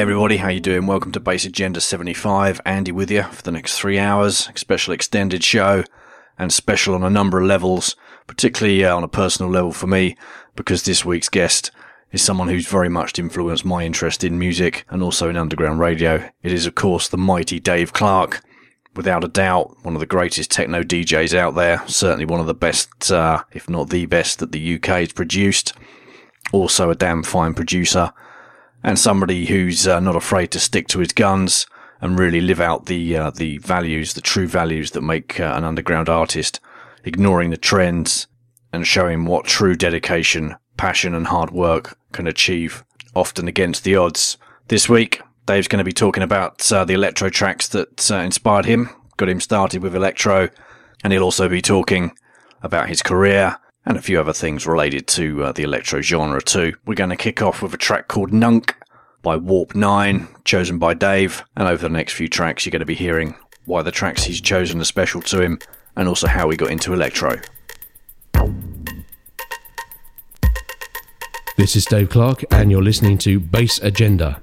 Everybody, how you doing? Welcome to Bass Agenda 75. Andy with you for the next three hours. Special extended show and special on a number of levels, particularly uh, on a personal level for me, because this week's guest is someone who's very much influenced my interest in music and also in underground radio. It is, of course, the mighty Dave Clarke. Without a doubt, one of the greatest techno DJs out there. Certainly one of the best, uh, if not the best, that the UK has produced. Also a damn fine producer and somebody who's uh, not afraid to stick to his guns and really live out the uh, the values, the true values that make uh, an underground artist, ignoring the trends and showing what true dedication, passion, and hard work can achieve, often against the odds. This week, Dave's going to be talking about uh, the electro tracks that uh, inspired him, got him started with electro, and he'll also be talking about his career and a few other things related to uh, the electro genre too. We're going to kick off with a track called Nunk by Warp 9, chosen by Dave, and over the next few tracks you're going to be hearing why the tracks he's chosen are special to him and also how he got into electro. This is Dave Clarke, and you're listening to Bass Agenda.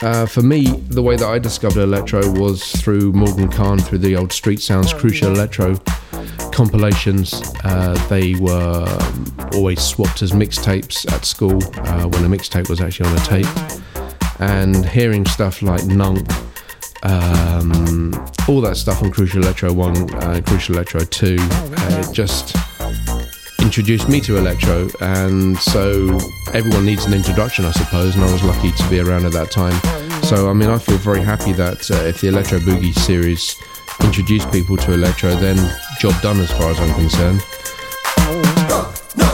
Uh, for me, the way that I discovered electro was through Morgan Khan, through the old Street Sounds Crucial Electro compilations. Uh, they were um, always swapped as mixtapes at school uh, when a mixtape was actually on a tape. And hearing stuff like Nunk, um, all that stuff on Crucial Electro 1 uh, Crucial Electro 2, uh, it just introduced me to electro, and so everyone needs an introduction, I suppose. And I was lucky to be around at that time. So, I mean, I feel very happy that uh, if the Electro Boogie series introduced people to electro, then job done as far as I'm concerned. No,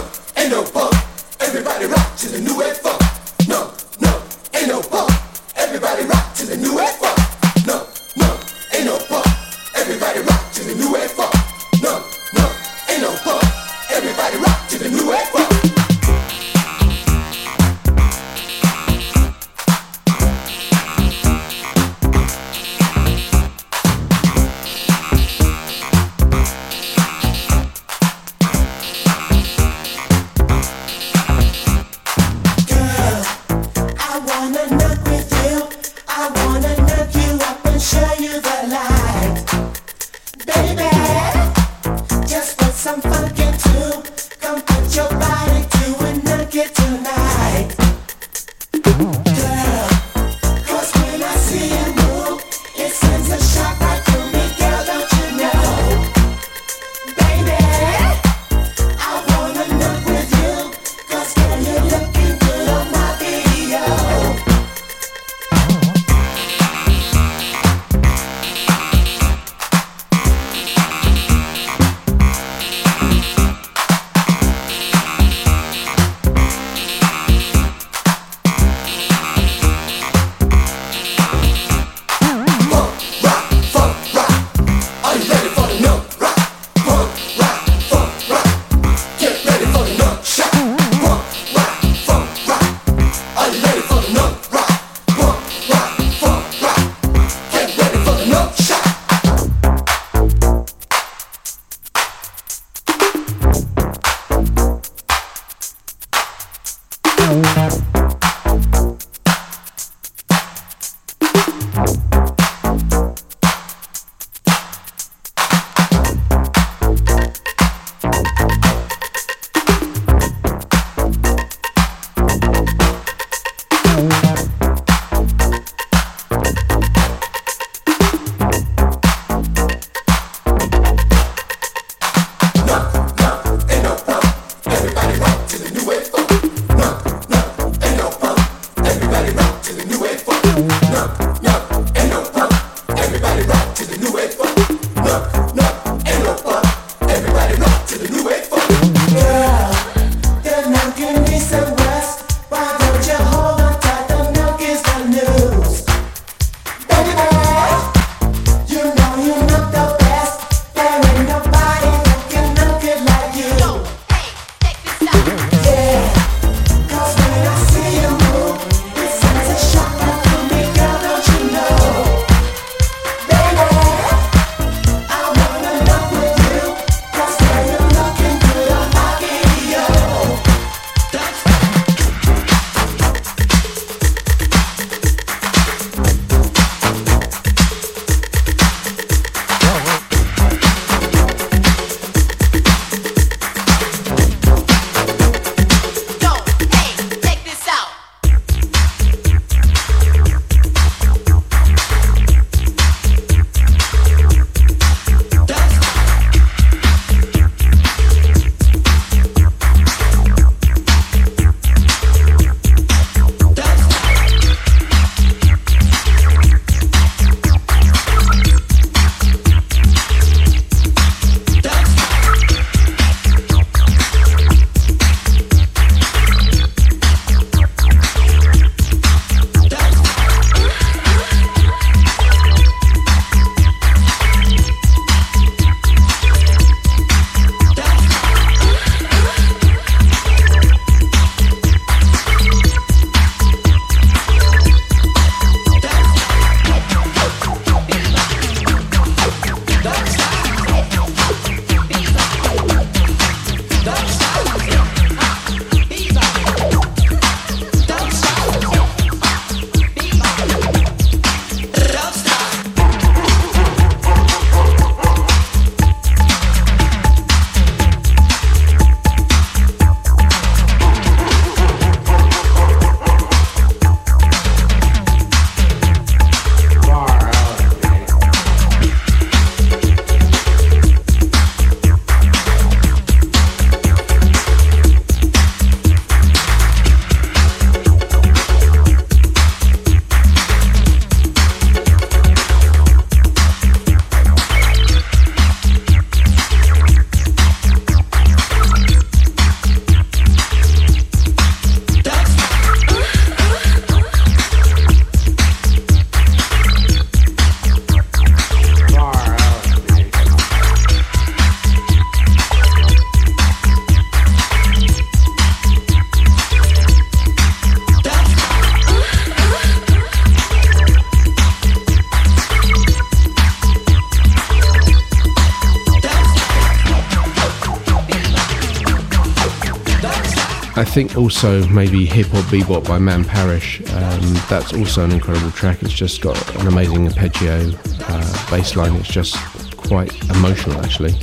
think also maybe Hip Hop Bebop by Man Parrish. Um, that's also an incredible track. It's just got an amazing arpeggio uh, bass line. It's just quite emotional actually.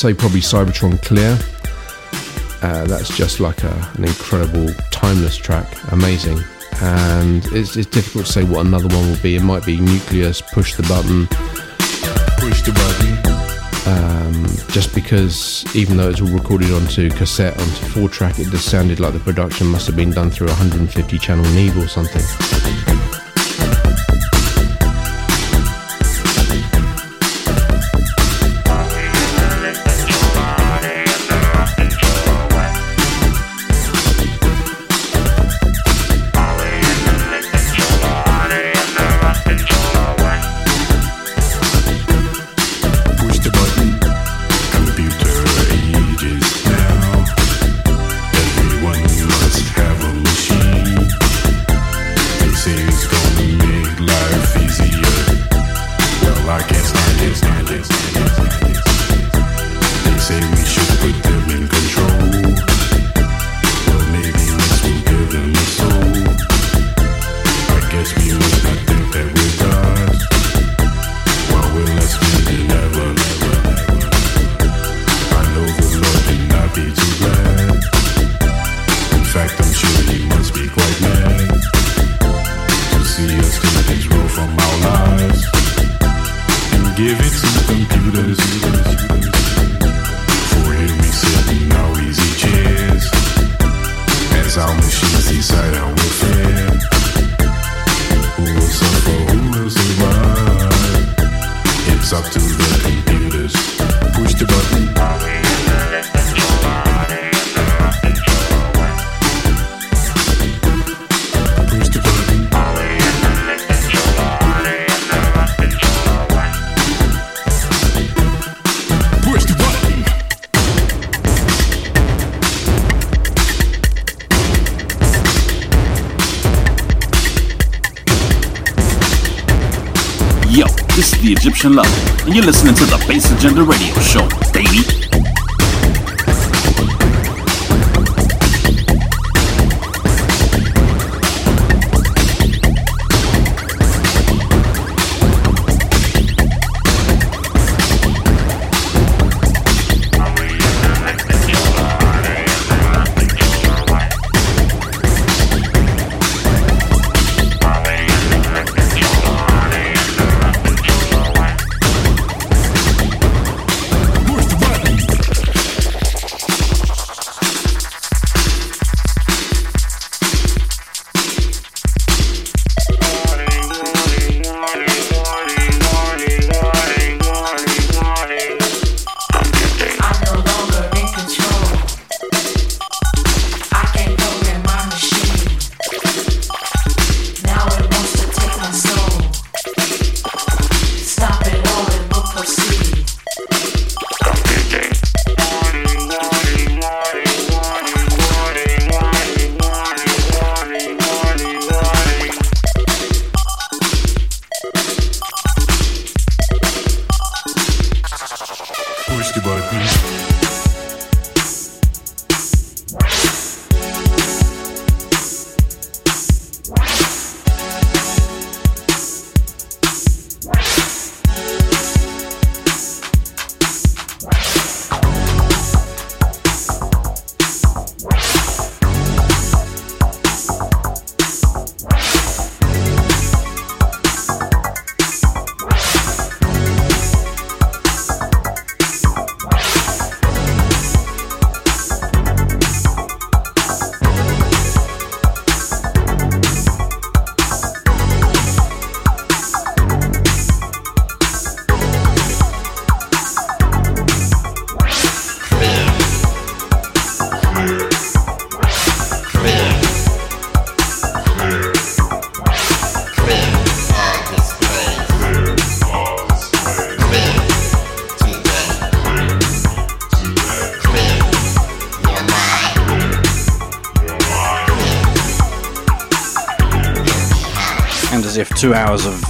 Say probably Cybotron Clear. Uh, that's just like a, an incredible, timeless track, amazing. And it's, it's, difficult to say what another one will be. It might be Newcleus, Push the Button. Push the Button. Um, just because even though it's all recorded onto cassette, onto four track, it just sounded like the production must have been done through a 150 channel Neve or something. You're listening to the Bass Agenda Radio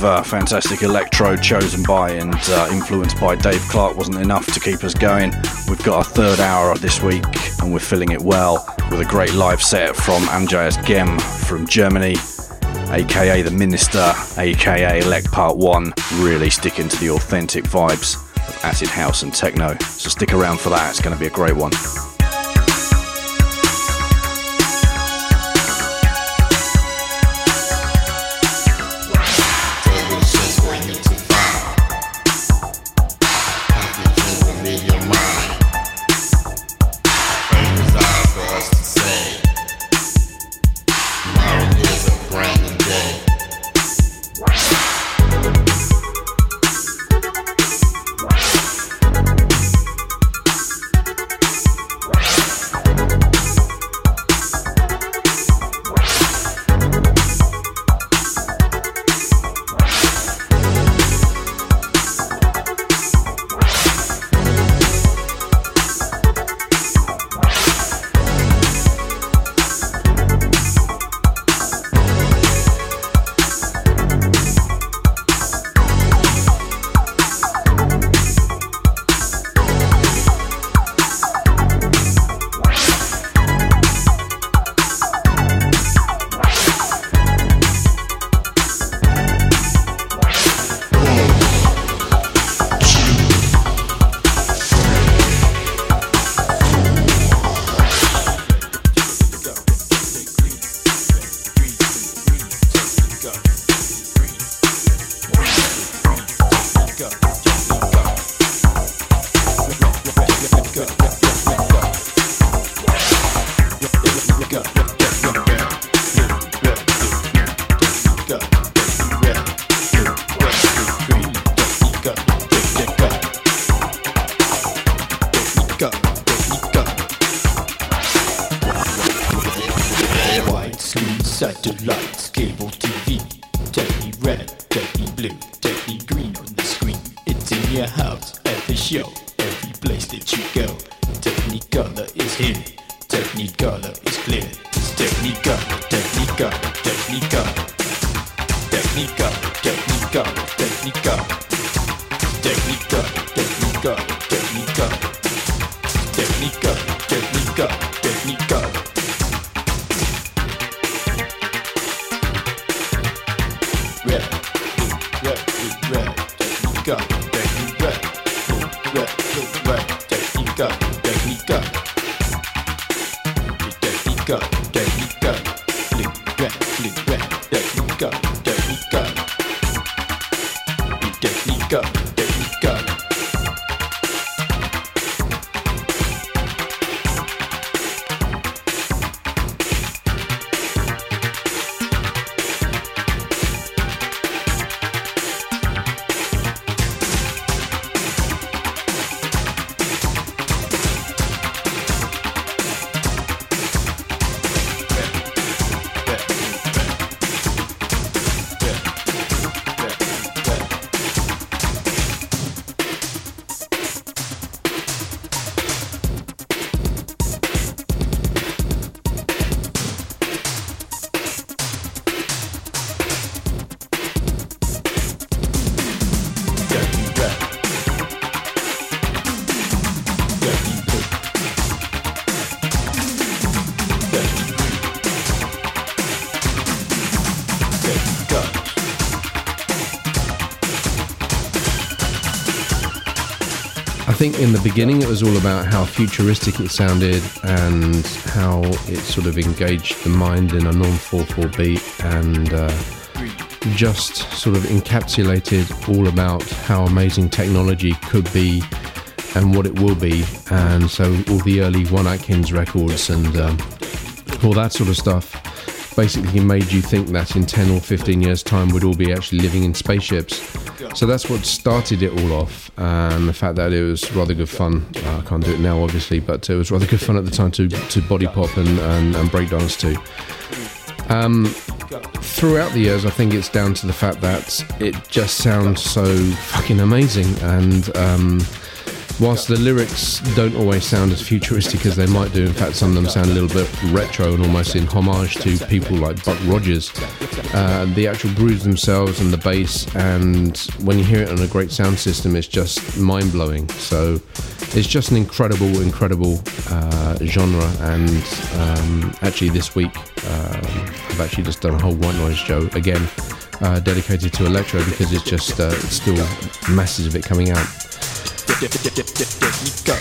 uh, fantastic electro chosen by and uh, influenced by Dave Clarke wasn't enough to keep us going. We've got our third hour this week and we're filling it well with a great live set from Andreas Gehm from Germany, aka The Minister, aka Elect Part 1, really sticking to the authentic vibes of acid house and techno. So stick around for that, it's going to be a great one. Go. In the beginning it was all about how futuristic it sounded and how it sort of engaged the mind in a non 4 4 beat and uh, just sort of encapsulated all about how amazing technology could be and what it will be. And so all the early Juan Atkins records and um, all that sort of stuff basically made you think that in 10 or 15 years' time we'd all be actually living in spaceships. So that's what started it all off, and the fact that it was rather good fun. Uh, I can't do it now, obviously, but it was rather good fun at the time to, to body pop and, and, and breakdance to. Um, throughout the years, I think it's down to the fact that it just sounds so fucking amazing, and um, whilst the lyrics don't always sound as futuristic as they might do, in fact, some of them sound a little bit retro and almost in homage to people like Buck Rogers uh, the actual grooves themselves and the bass, and when you hear it on a great sound system, it's just mind blowing. So it's just an incredible, incredible uh, genre. And um, actually, this week I've actually just done a whole white noise show again, uh, dedicated to electro because it's just still masses of it coming out. Go.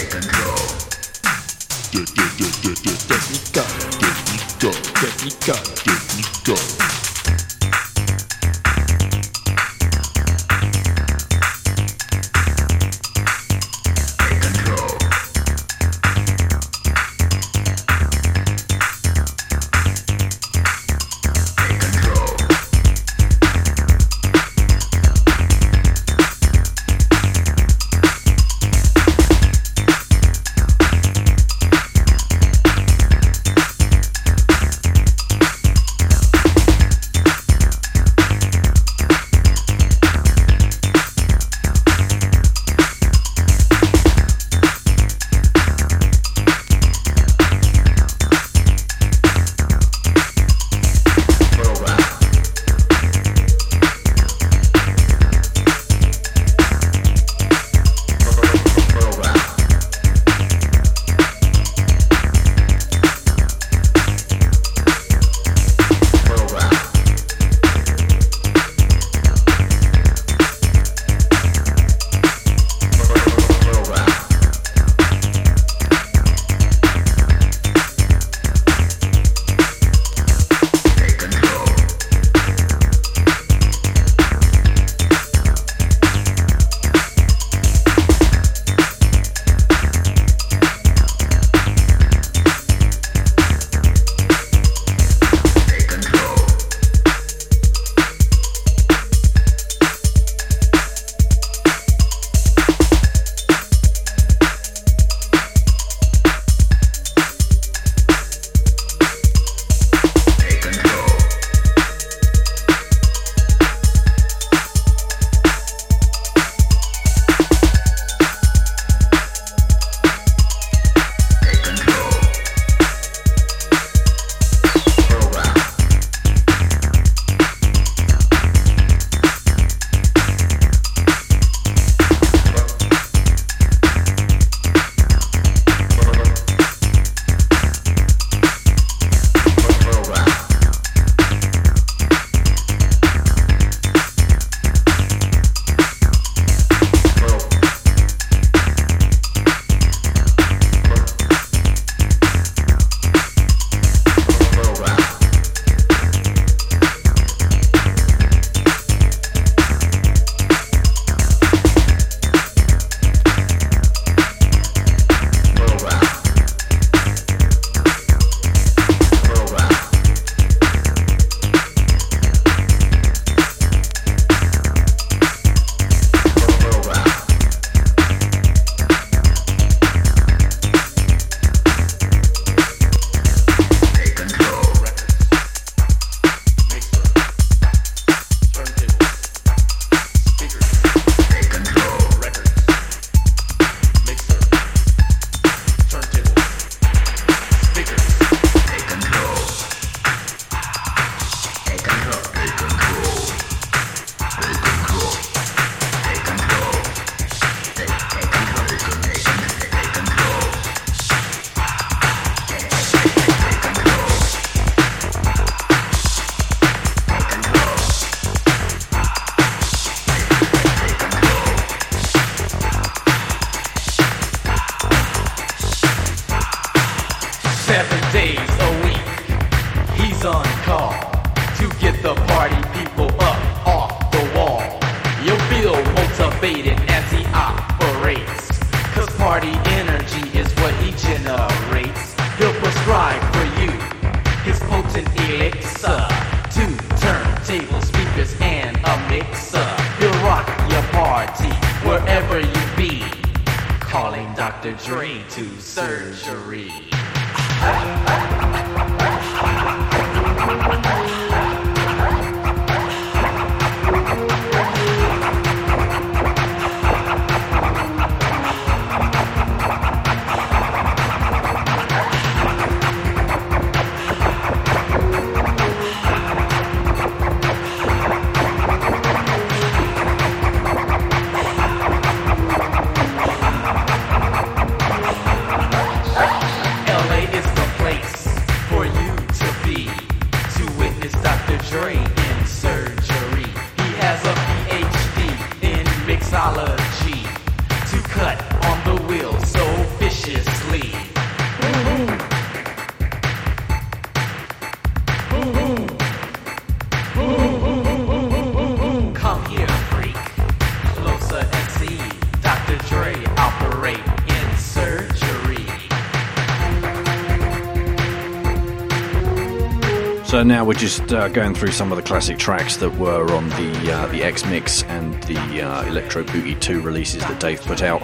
Now we're just uh, going through some of the classic tracks that were on the uh, the X Mix and the uh, Electro Boogie 2 releases that Dave put out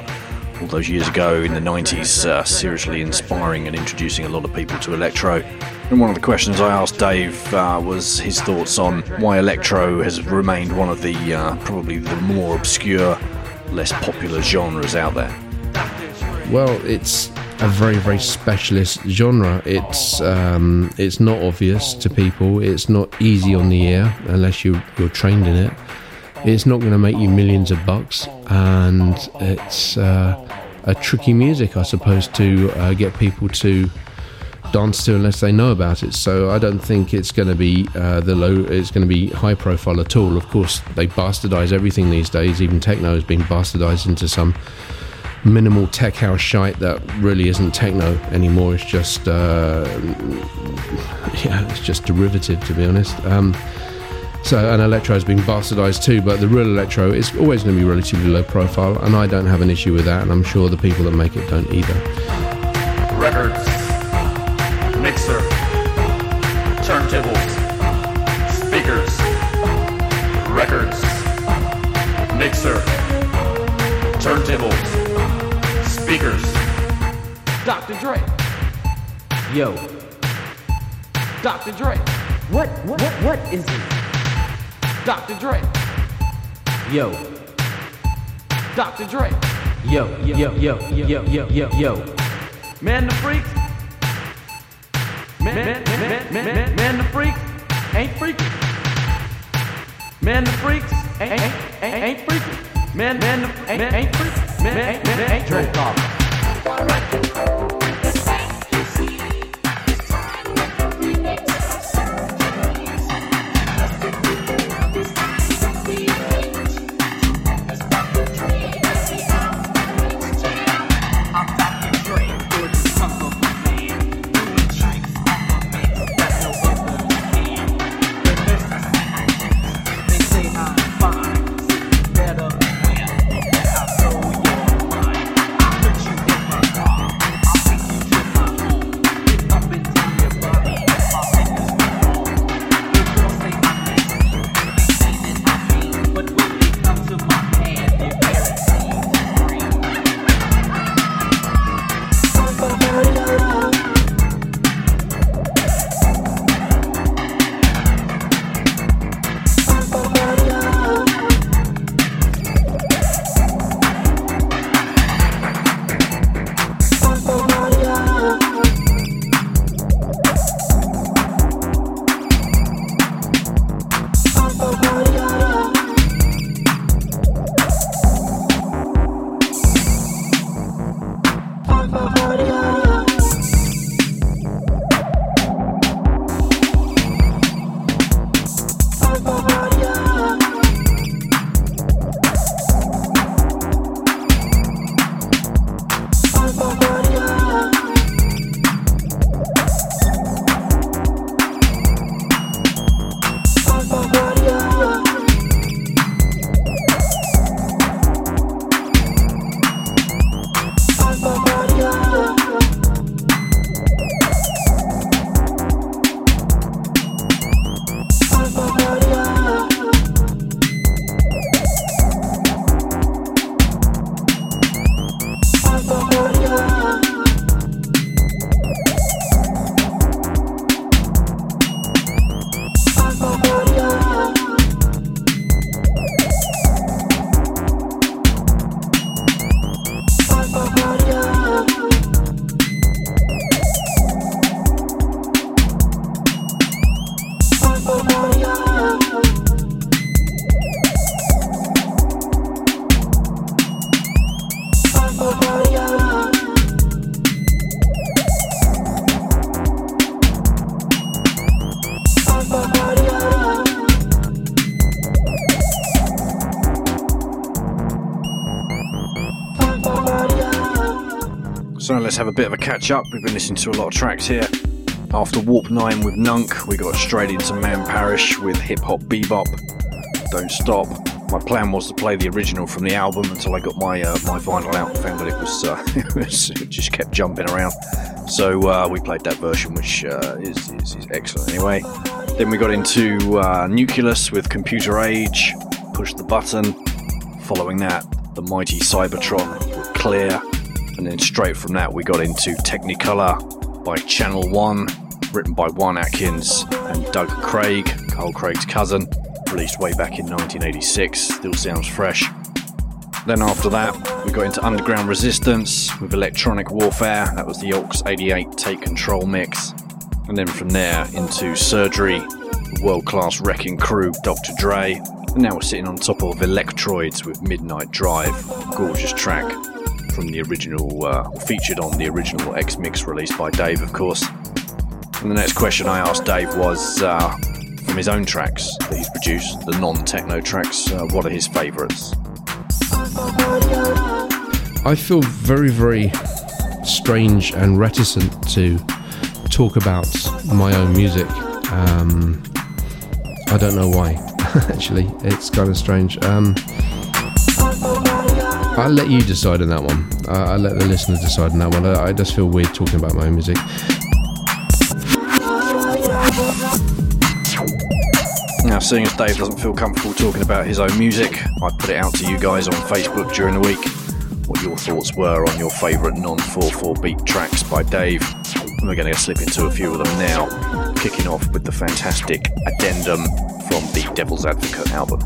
all those years ago in the 90s, uh, seriously inspiring and introducing a lot of people to electro. And one of the questions I asked Dave uh, was his thoughts on why electro has remained one of the uh, probably the more obscure, less popular genres out there. Well, it's a very, very specialist genre. It's um, it's not obvious to people. It's not easy on the ear unless you you're trained in it. It's not going to make you millions of bucks, and it's uh, a tricky music, I suppose, to uh, get people to dance to unless they know about it. So I don't think it's going to be uh, the low. It's going to be high profile at all. Of course, they bastardize everything these days. Even techno has been bastardized into some minimal tech house shite that really isn't techno anymore. It's just uh, yeah, it's just derivative to be honest. Um, so and electro has been bastardized too, but the real electro is always going to be relatively low profile, and I don't have an issue with that, and I'm sure the people that make it don't either. Yo, Dr. Dre. yo, yo, yo, yo, yo, yo, yo, yo. Man, the freaks. Man, man, man, man, man, man, man, the freaks ain't freaking. Man, the freaks ain't, ain't, ain't, ain't freaking. Man, man, the, ain't, ain't freaking. Man, man, man, ain't Dre problem. So let's have a bit of a catch up. We've been listening to a lot of tracks here. After Warp 9 with Nunk, we got straight into Man Parrish with Hip Hop Bebop. Don't Stop. My plan was to play the original from the album until I got my uh, my vinyl out and found that it was, uh, it just kept jumping around. So uh, we played that version, which uh, is, is, is excellent anyway. Then we got into uh, Newcleus with Computer Age, Push the Button. Following that, the mighty Cybotron with Clear. And then straight from that, we got into Technicolor by Channel One, written by Juan Atkins and Doug Craig, Carl Craig's cousin, released way back in 1986, still sounds fresh. Then after that, we got into Underground Resistance with Electronic Warfare, that was the Aux 88 Take Control mix. And then from there into Surgery, world class Wreckin Crew, Dr. Dre. And now we're sitting on top of Elektroids with Midnight Drive, gorgeous track from the original, uh, featured on the original X Mix released by Dave, of course. And the next question I asked Dave was uh, from his own tracks that he's produced, the non techno tracks, uh, what are his favourites? I feel very, very strange and reticent to talk about my own music. Um, I don't know why. Actually, it's kind of strange. Um, I'll let you decide on that one. Uh, I'll let the listener decide on that one. I, I just feel weird talking about my own music. Now, seeing as Dave doesn't feel comfortable talking about his own music, I put it out to you guys on Facebook during the week what your thoughts were on your favourite non 4 4 beat tracks by Dave. And we're going to slip into a few of them now, kicking off with the fantastic Addendum from the Devil's Advocate album.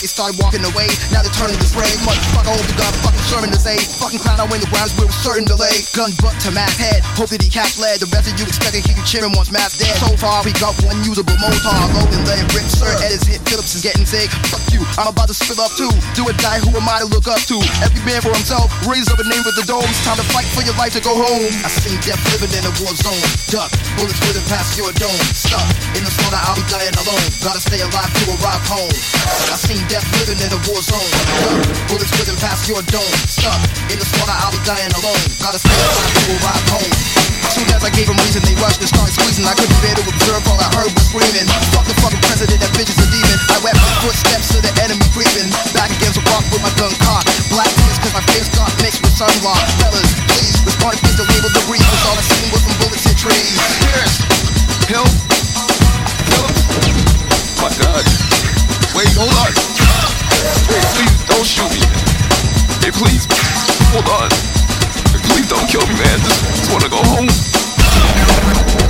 They started walking away. Now they're turning to spray. Motherfucker, hope you got fucking Sherman to say. Fucking clown, I win the rounds with a certain delay. Gun butt to Matt head. Hope that he catch lead. The rest of you to hear you cheering once Matt's dead. So far, we got one usable motor. Logan, letting rip, sir. Edits hit. Phillips is getting sick. Fuck you. I'm about to spill up too. Do or die. Who am I to look up to? Every man for himself. Raise up a name with the domes. Time to fight for your life to go home. I seen death living in a war zone. Duck, bullets whizzing past your dome. Stuck in the slaughter, I'll be dying alone. Gotta stay alive to arrive home. I seen death living in a war zone. Duck, bullets whizzing past your dome. Stuck in the slaughter, I'll be dying alone. Gotta stay alive to arrive home. Soon as I gave them reason, they rushed and started squeezing. I couldn't bear to observe, all I heard was screaming. Fuck the fucking president, that bitch is a demon. I wept the footsteps of the enemy creeping. Back against the rock with my gun cocked. Black tears cause my face got mixed with sunrock. Fellas, please, respond please to label the breeze. Cause all I seen was some bullets hit trees. Yes. Help. Help. My God. Wait, hold on. Wait, please don't shoot me. Hey, please, hold on. Please don't kill me, man. Just, just wanna go home.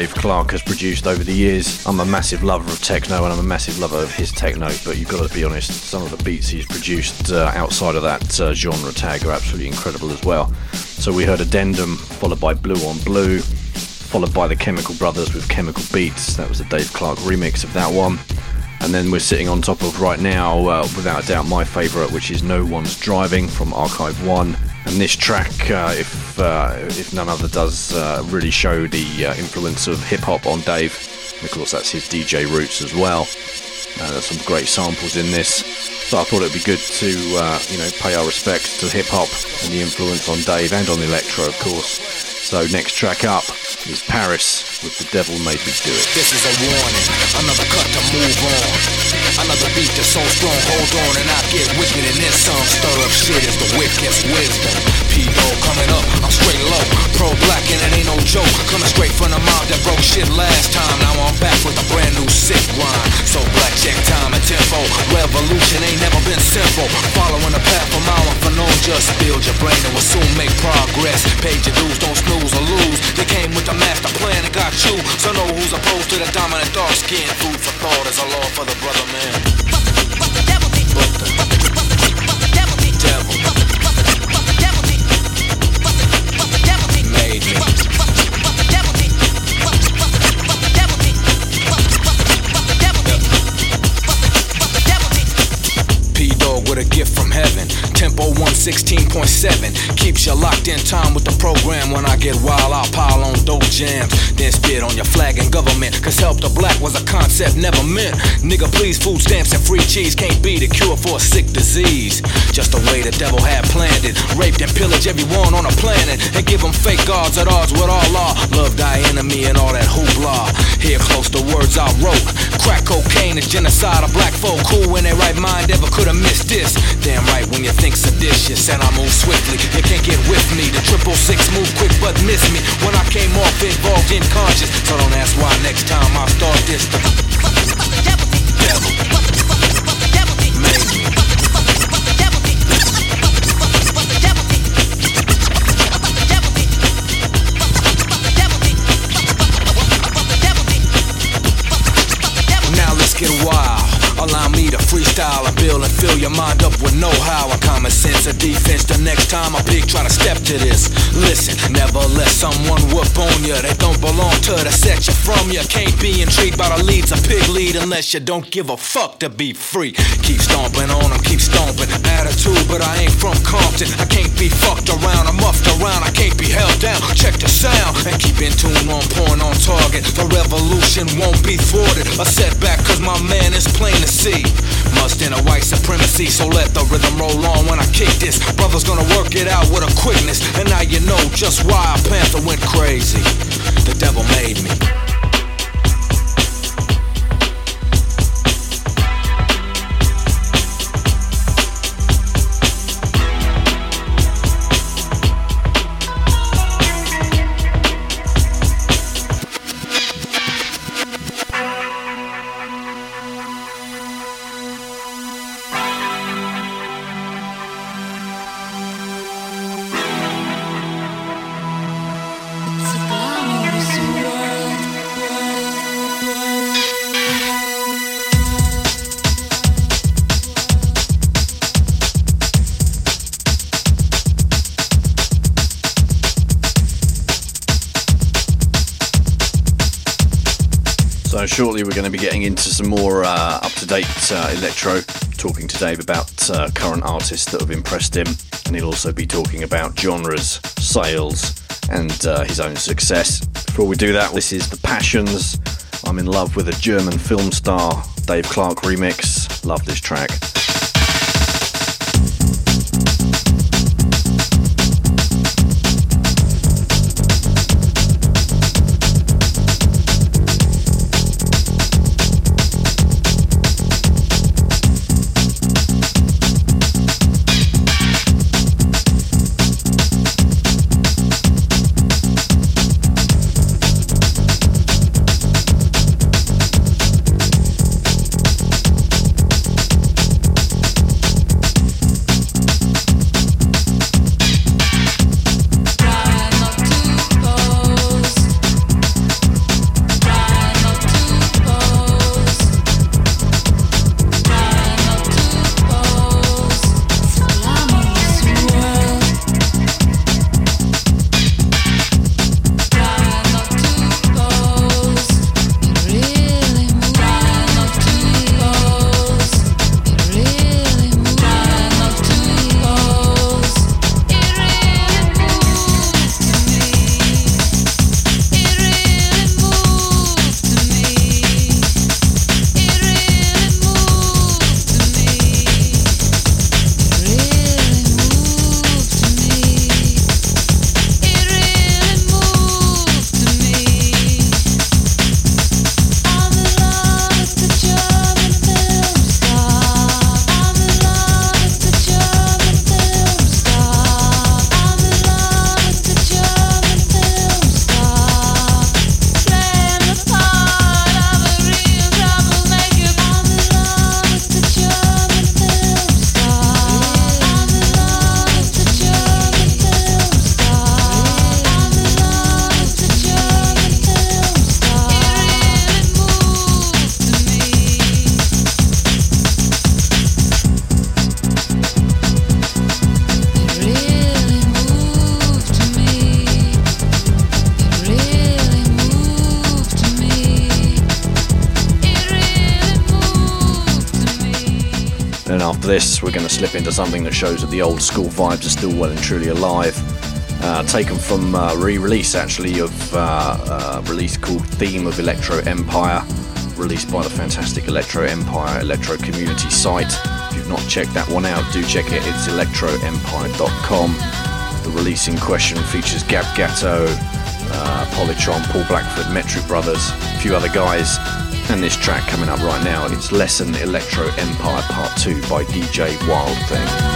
Dave Clarke has produced over the years. I'm a massive lover of techno and I'm a massive lover of his techno, but you've got to be honest, some of the beats he's produced uh, outside of that uh, genre tag are absolutely incredible as well. So we heard Addendum, followed by Blue on Blue, followed by the Chemical Brothers with Chemical Beats. That was the Dave Clarke remix of that one. And then we're sitting on top of right now, uh, without a doubt, my favourite, which is No One's Driving from Archive 1. And this track, uh, if uh, if none other does, uh, really show the uh, influence of hip hop on Dave. And of course, that's his DJ roots as well. Uh, there's some great samples in this. So I thought it'd be good to uh, you know pay our respects to hip hop and the influence on Dave and on electro, of course. So next track up is Paris with The Devil Made Me Do It. This is a warning, another cut to move on. Another beat that's so strong, hold on and I get wicked in this some. Stir up shit is the wickedest wisdom. People coming up, I'm straight low. Pro black and it ain't no joke. Coming straight from the mob that broke shit last time. Now I'm back with a brand new sick rhyme. So black check time and tempo. Revolution ain't never been simple. Following the path of mile for no just build your brain and we'll soon make progress. Paid your dues, don't snooze or lose. They came with the master plan and got you. So know who's opposed to the dominant dark skin. Food for thought is a law for the brother man. 16.7 keeps you locked in time with the program. When I get wild, I'll pile on dope jams. Then spit on your flag and government. Cause help the black was a concept never meant. Nigga, please, food stamps and free cheese can't be the cure for a sick disease. Just the way the devil had planned it. Raped and pillaged everyone on the planet. And give them fake gods at odds with all law. Love thy enemy and all that hoopla. Here close the words I wrote. Crack cocaine is genocide of black folk. Cool when they right mind ever could have missed this. Damn right when you think seditious and I move swiftly. You can't get with me. The triple six move quick but miss me. When I came off involved in conscious. So don't ask why next time I start this. The devil let's get wild. Allow me to freestyle and and fill your mind up with know-how and common sense of defense. The next time a pig try to step to this, listen. Never let someone whoop on you. They don't belong to the set you from. You can't be intrigued by the leads a pig lead unless you don't give a fuck to be free. Keep stomping on them, keep stomping. Attitude, but I ain't from Compton. I can't be fucked around, I'm muffed around. I can't be held down. Check the sound and keep in tune on point on target. The revolution won't be thwarted. A setback, cause my man is plain to see. Must in a white supremacy, so let the rhythm roll on when I kick this. Brother's gonna work it out with a quickness. And now you know just why a panther went crazy. The devil made me. So shortly we're going to be getting into some more uh, up-to-date uh, electro, talking to Dave about uh, current artists that have impressed him, and he'll also be talking about genres, sales, and uh, his own success. Before we do that, this is The Passions. I'm in love with a German film star, Dave Clarke remix. Love this track. Something that shows that the old school vibes are still well and truly alive. Uh, taken from uh, re-release actually of uh, a release called Theme of Electro Empire, released by the fantastic Electro Empire Electro Community site. If you've not checked that one out, do check it. It's electroempire.com. The release in question features Gab Gatto, uh, Polytron, Paul Blackford, Metric Brothers, a few other guys. And this track coming up right now, it's Lesson Electro Empire Part 2 by DJ Wild Thing.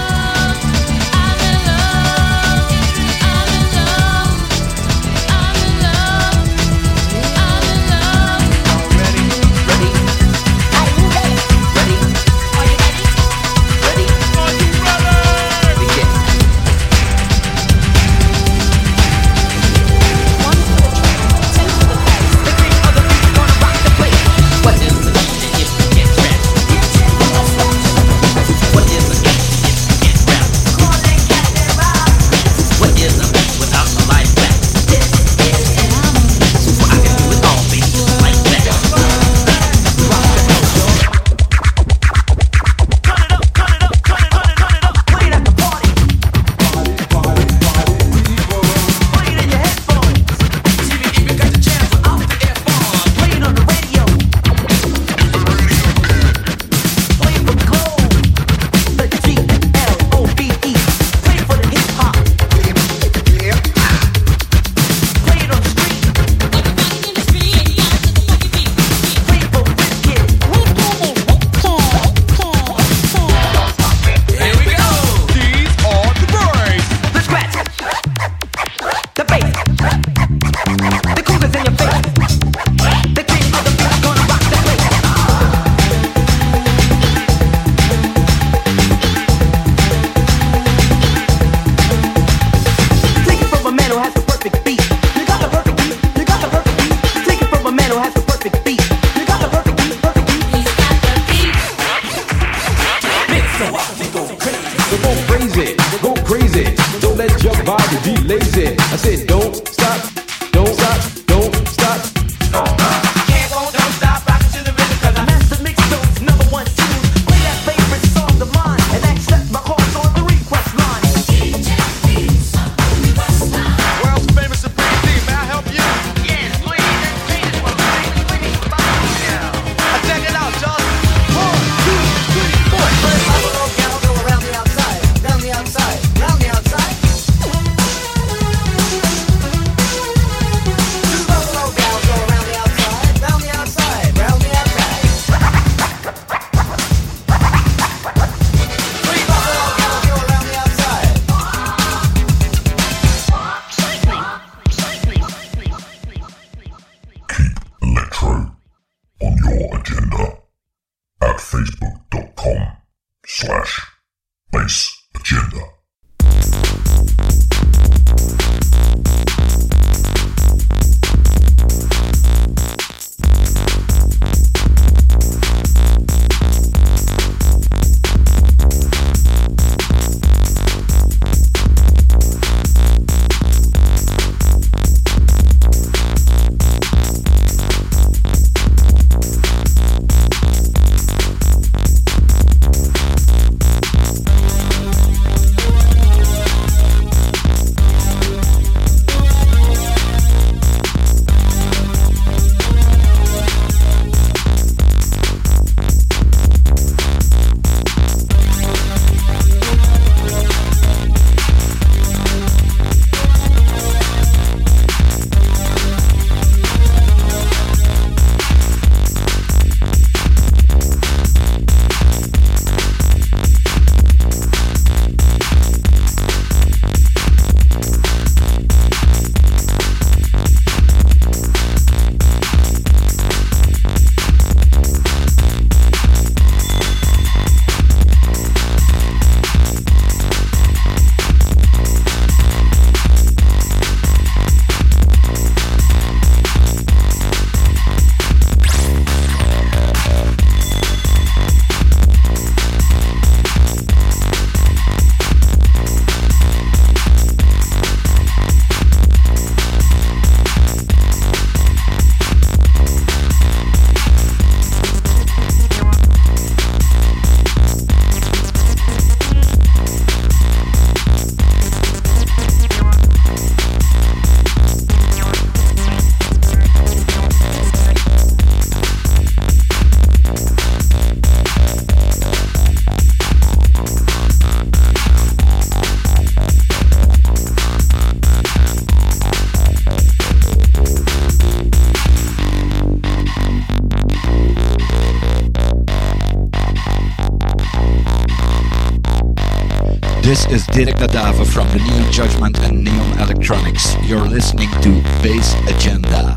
Dirk Da Davo from the Neon Judgement and Neon Electronics. You're listening to Bass Agenda.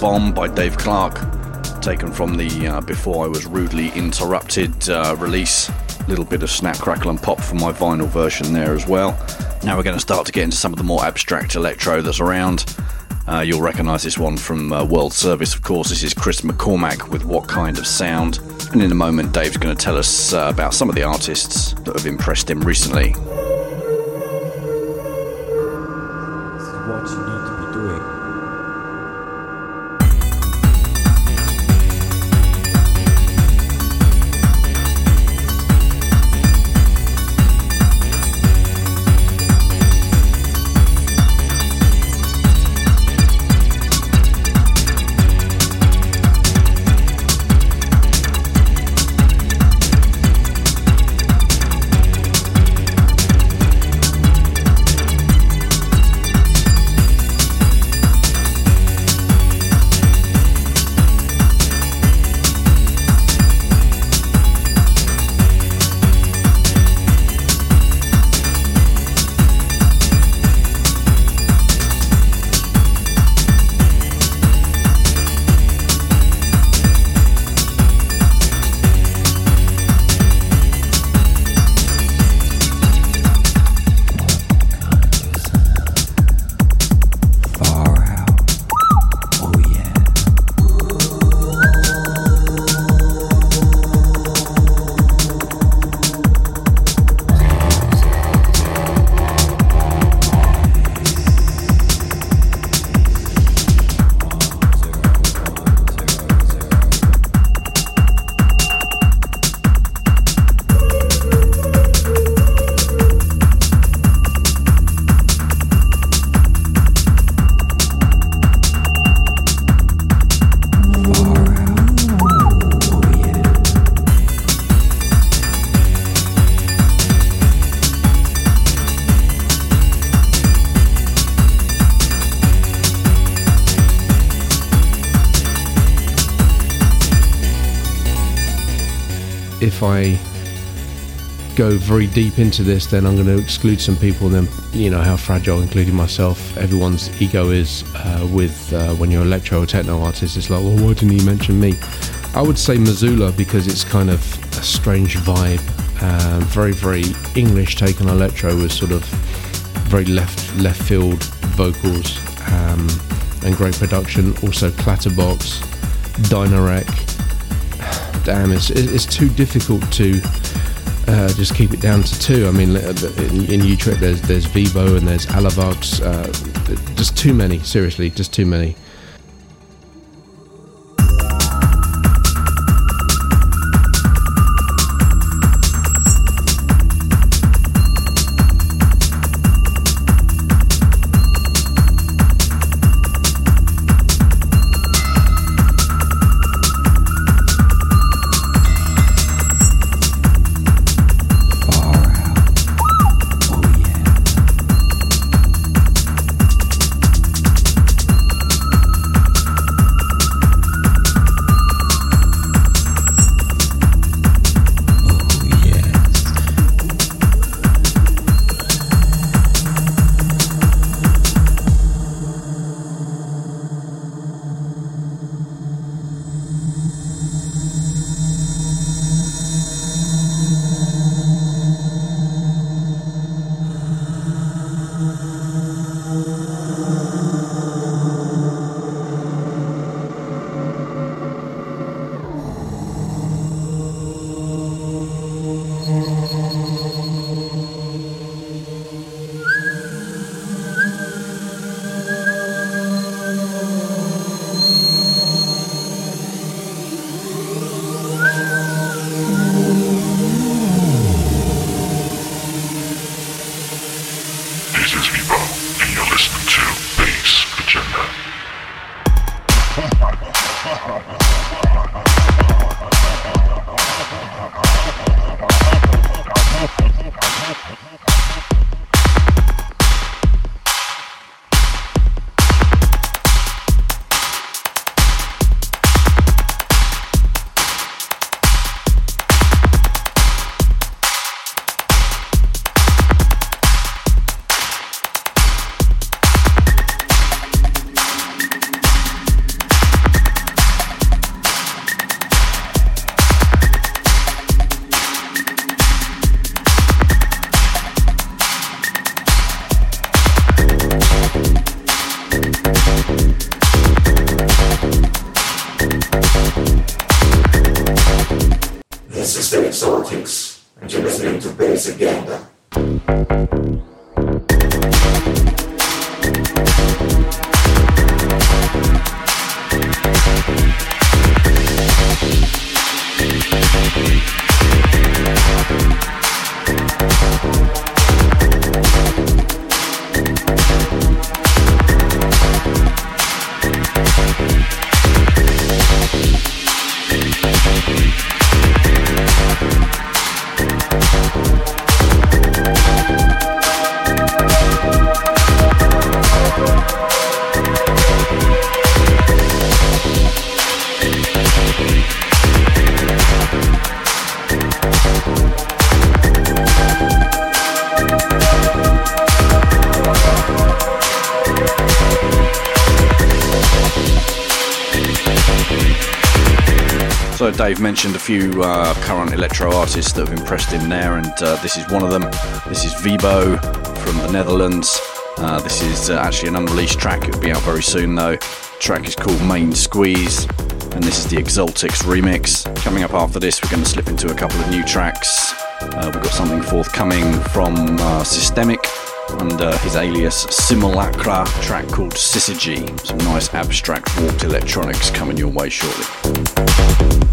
Bomb by Dave Clarke, taken from the uh, Before I Was Rudely Interrupted uh, release. Little bit of snap, crackle, and pop from my vinyl version there as well. Now we're going to start to get into some of the more abstract electro that's around. Uh, you'll recognise this one from uh, World Service, of course. This is Chris McCormack with What Kind of Sound. And in a moment, Dave's going to tell us about some of the artists that have impressed him recently. Go very deep into this, then I'm going to exclude some people. And then, you know, how fragile, including myself, everyone's ego is uh, with uh, when you're electro or techno artist. It's like, well, why didn't you mention me? I would say Mazzula because it's kind of a strange vibe. Um, very, very English take on electro with sort of very left left field vocals um, and great production. Also, Clatterbox, Dynarec. Damn, it's it's too difficult to uh, just keep it down to two. I mean, in, in Utrecht there's there's w1b0 and there's Alavux. Uh, just too many. Seriously, just too many. So Dave mentioned a few uh, current electro artists that have impressed him there, and uh, this is one of them. This is w1b0 from the Netherlands. Uh, this is uh, actually an unreleased track. It'll be out very soon though. The track is called Main Squeeze, and this is the Exaltics remix. Coming up after this, we're going to slip into a couple of new tracks. Uh, we've got something forthcoming from uh, Systemic under his alias Simulacra, track called Syzygy. Some nice abstract warped electronics coming your way shortly.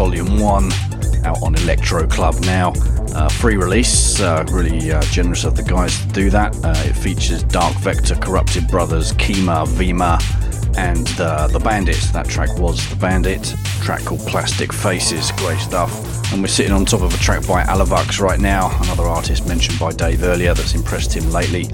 Volume 1, out on Electro Club now. Uh, free release, uh, really uh, generous of the guys to do that. Uh, it features Dark Vector, Corrupted Brothers, Kima, Vima, and uh, The Bandits. That track was The Bandit, track called Plastic Faces, great stuff. And we're sitting on top of a track by Alavux right now, another artist mentioned by Dave earlier that's impressed him lately.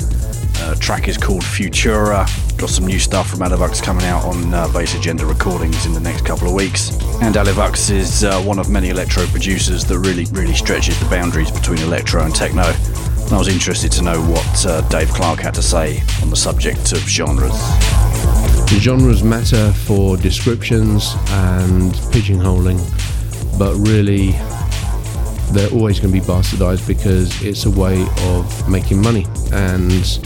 Uh, track is called Phutura. Got some new stuff from Alavux coming out on uh, Bass Agenda recordings in the next couple of weeks. And Alavux is uh, one of many electro producers that really, really stretches the boundaries between electro and techno. And I was interested to know what uh, Dave Clarke had to say on the subject of genres. The genres matter for descriptions and pigeonholing, but really they're always going to be bastardized because it's a way of making money. And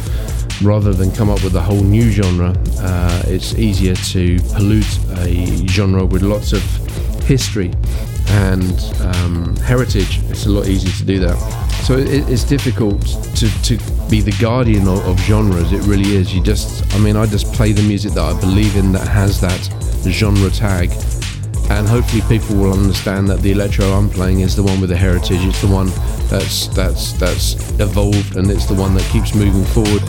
rather than come up with a whole new genre, uh, it's easier to pollute a genre with lots of history and um, heritage. It's a lot easier to do that. So it, it's difficult to, to be the guardian of, of genres. It really is. You just, I mean, I just play the music that I believe in that has that genre tag and hopefully people will understand that the electro I'm playing is the one with the heritage. It's the one that's that's that's evolved, and it's the one that keeps moving forward.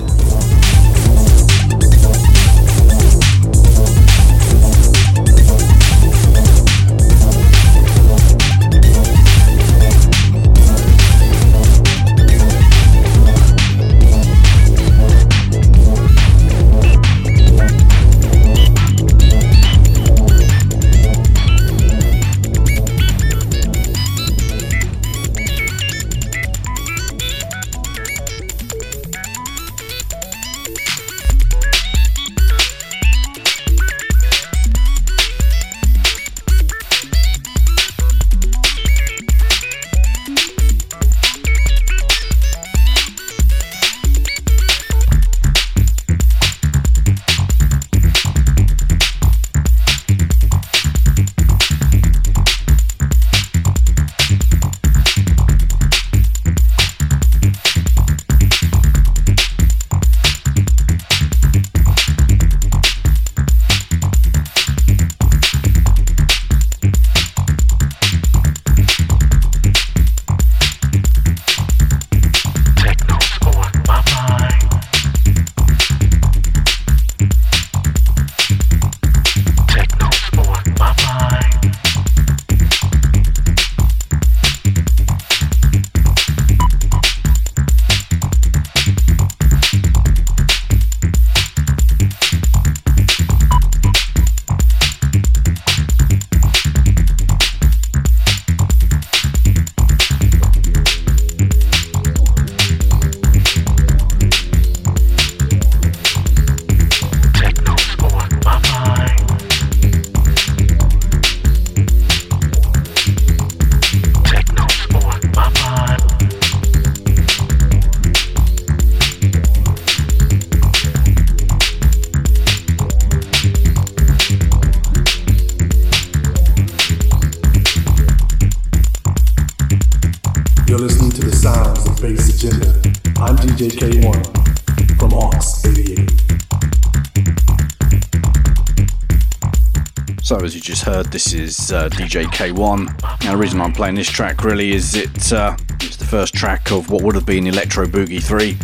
This is uh, DJ K-1. Now, the reason I'm playing this track really is it, uh, it's the first track of what would have been Electro Boogie 3.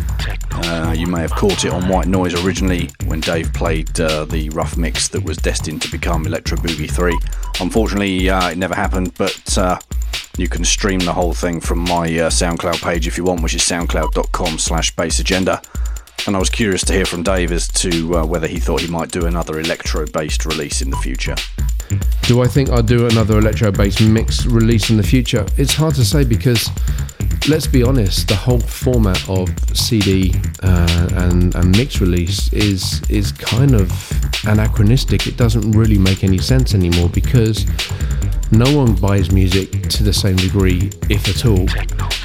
Uh, you may have caught it on White Noise originally when Dave played uh, the rough mix that was destined to become Electro Boogie 3. Unfortunately, uh, it never happened, but uh, you can stream the whole thing from my SoundCloud page if you want, which is soundcloud.com slash bassagenda. And I was curious to hear from Dave as to uh, whether he thought he might do another electro-based release in the future. Do I think I'll do another electro based mix release in the future? It's hard to say because, let's be honest, the whole format of CD uh, and, and mix release is is kind of anachronistic. It doesn't really make any sense anymore because no one buys music to the same degree, if at all.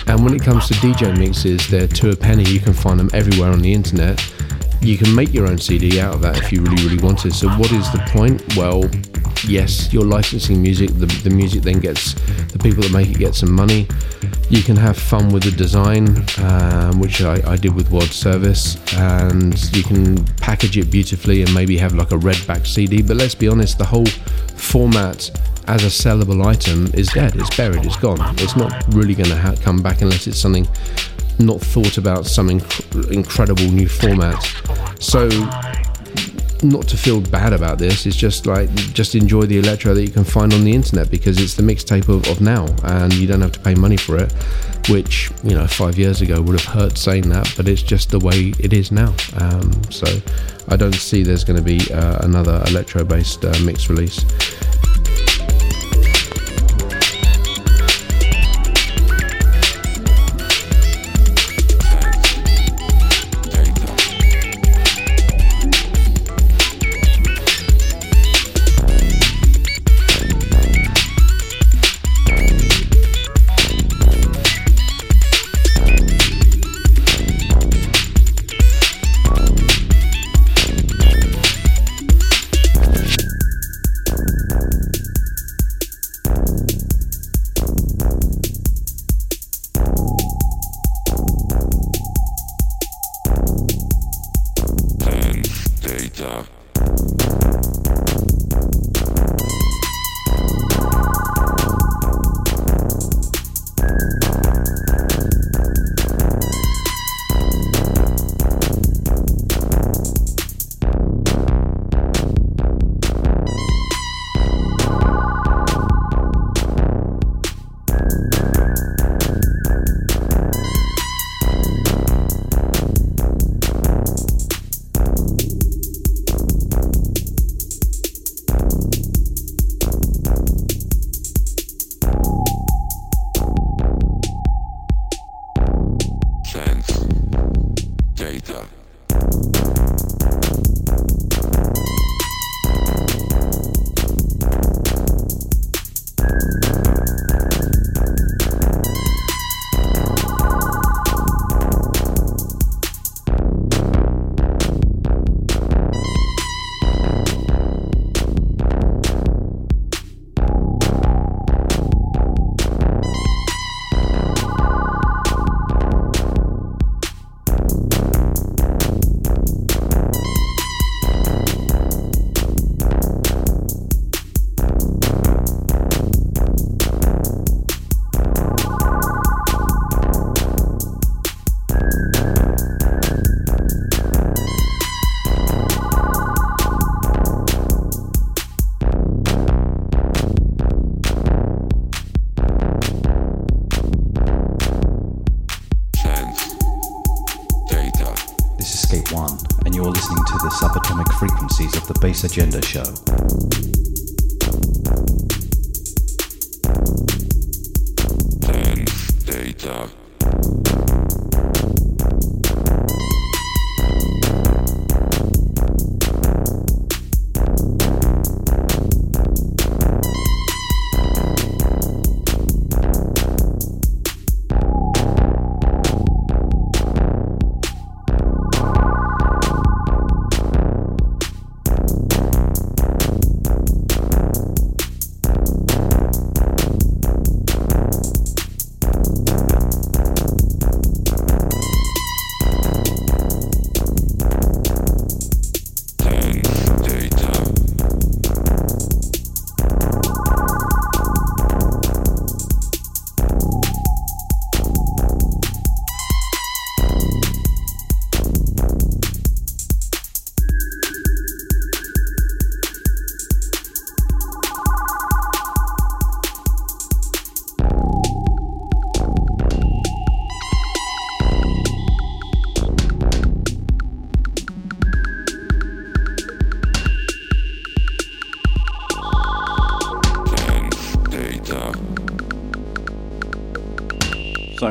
And when it comes to DJ mixes, they're to a penny. You can find them everywhere on the internet. You can make your own CD out of that if you really, really wanted. So, what is the point? Well, yes, you're licensing music. The, the music then gets the people that make it get some money. You can have fun with the design, um, which I, I did with World Service, and you can package it beautifully and maybe have like a red back CD. But let's be honest, the whole format as a sellable item is dead. It's buried. It's gone. It's not really going to ha- come back unless it's something not thought about, some inc- incredible new format. So not to feel bad about this. It's just like just enjoy the electro that you can find on the internet because it's the mixtape of, of now, and you don't have to pay money for it. Which you know, five years ago would have hurt saying that, but it's just the way it is now. Um, so I don't see there's going to be uh, another electro-based uh, mix release.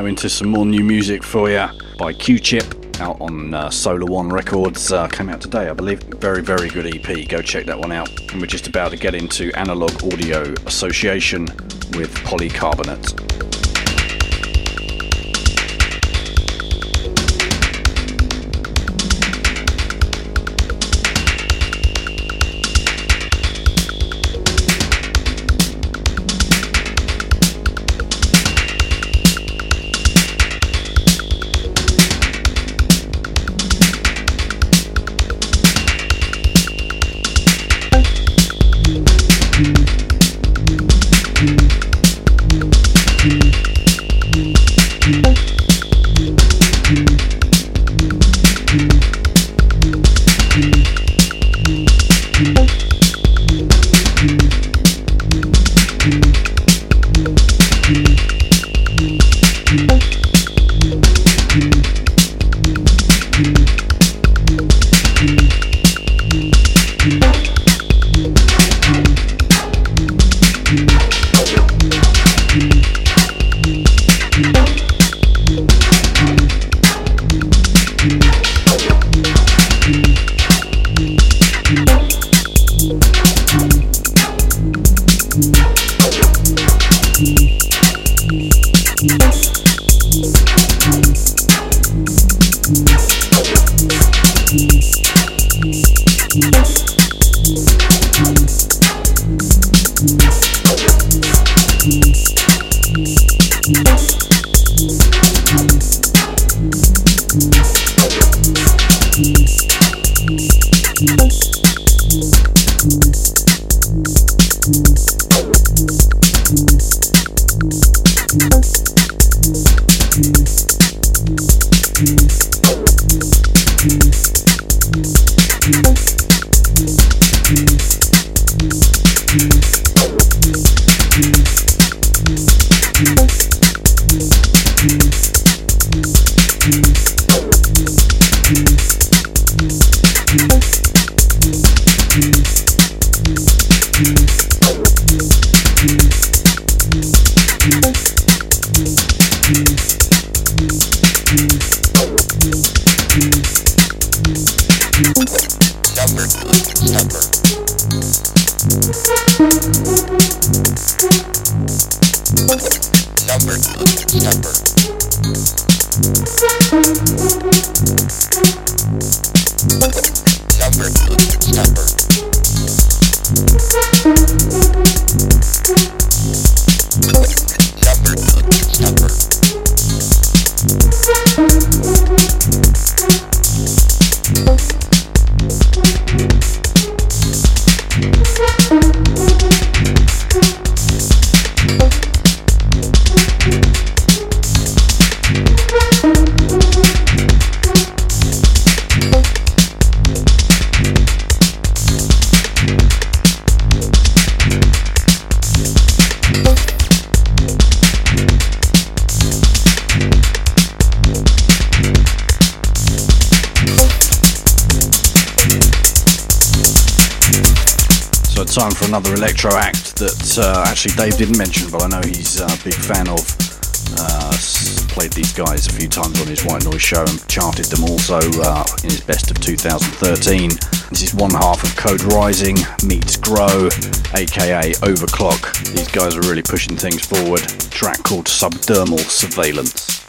Into some more new music for you by Q-Chip out on uh, Solar One Records. Uh, came out today, I believe. Very, very good EP. Go check that one out. And we're just about to get into Analogue Audio Association with Polycarbonat. Electro act that uh, actually Dave didn't mention, but I know he's a big fan of. Uh, played these guys a few times on his White Noise show and charted them also uh, in his best of 2013. This is one half of Code Rising meets Grow, aka Ohverclock. These guys are really pushing things forward. track called Subdermal Surveillance.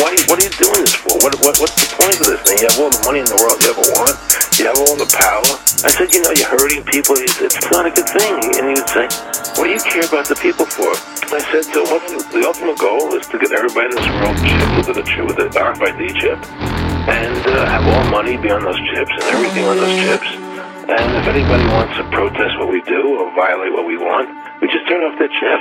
Why, what are you doing this for? What, what, what's the point of this thing? You have all the money in the world you ever want. You have all the power. I said, you know, you're hurting people. Said, it's not a good thing. And he would say, what do you care about the people for? I said, so what's the, ultimate goal is to get everybody in this world chip with a chip, with an RFID chip, and uh, have all money be on those chips and everything on those chips. And if anybody wants to protest what we do or violate what we want, we just turn off their. Chip.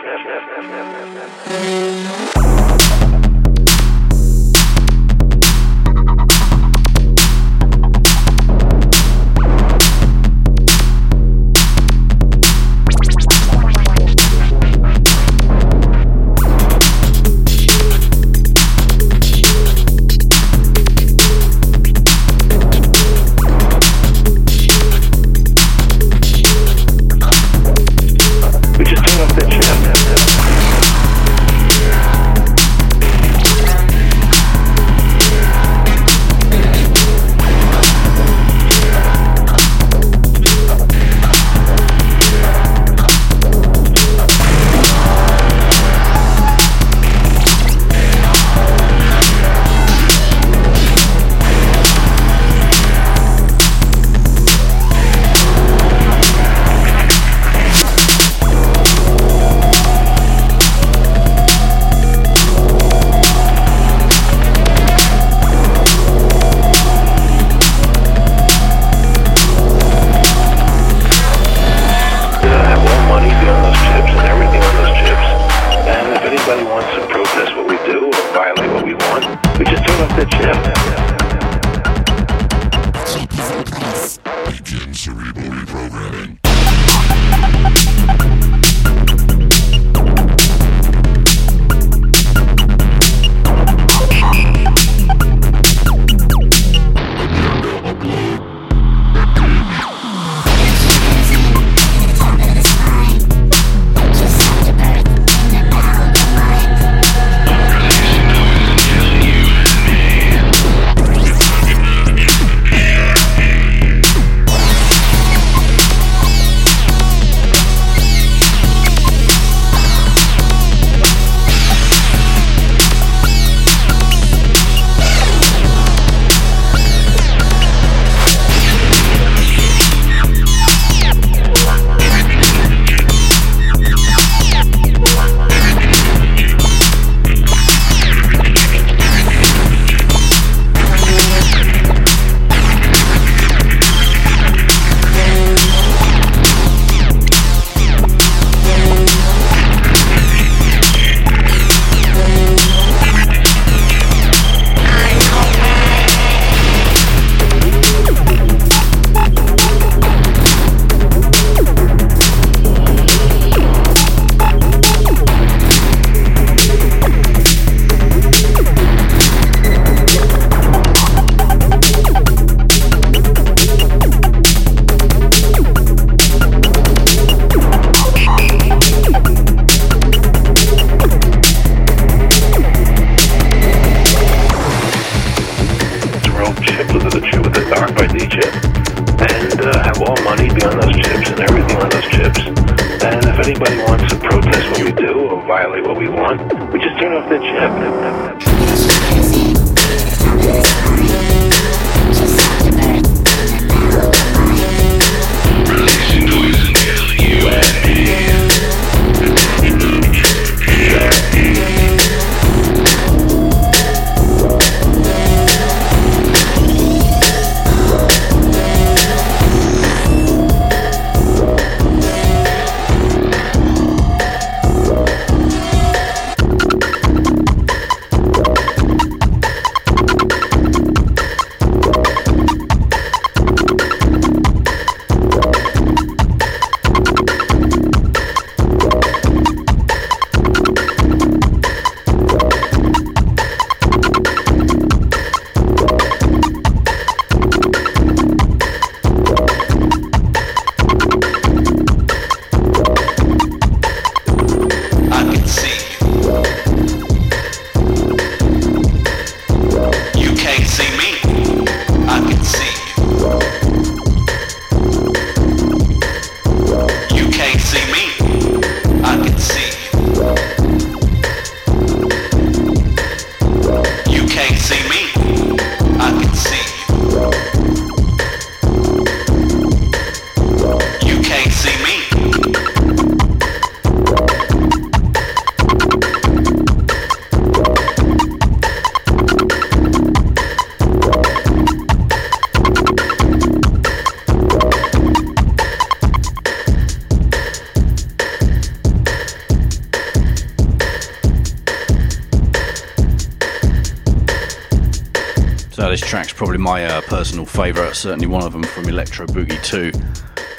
certainly one of them from Electro Boogie 2.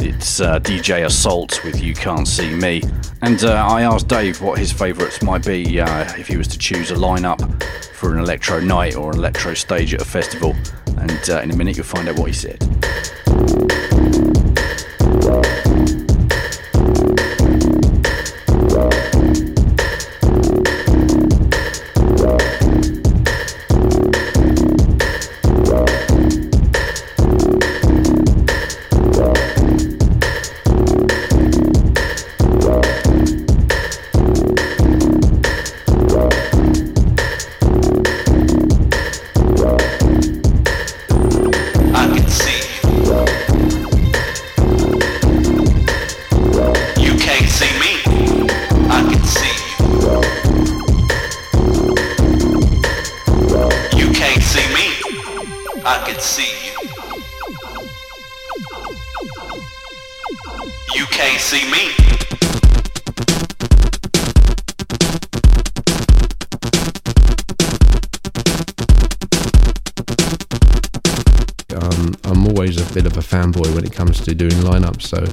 It's uh, DJ Assault with You Can't See Me. And uh, I asked Dave what his favourites might be uh, if he was to choose a lineup for an electro night or an electro stage at a festival. And uh, in a minute, you'll find out what he said. Comes to doing lineups. So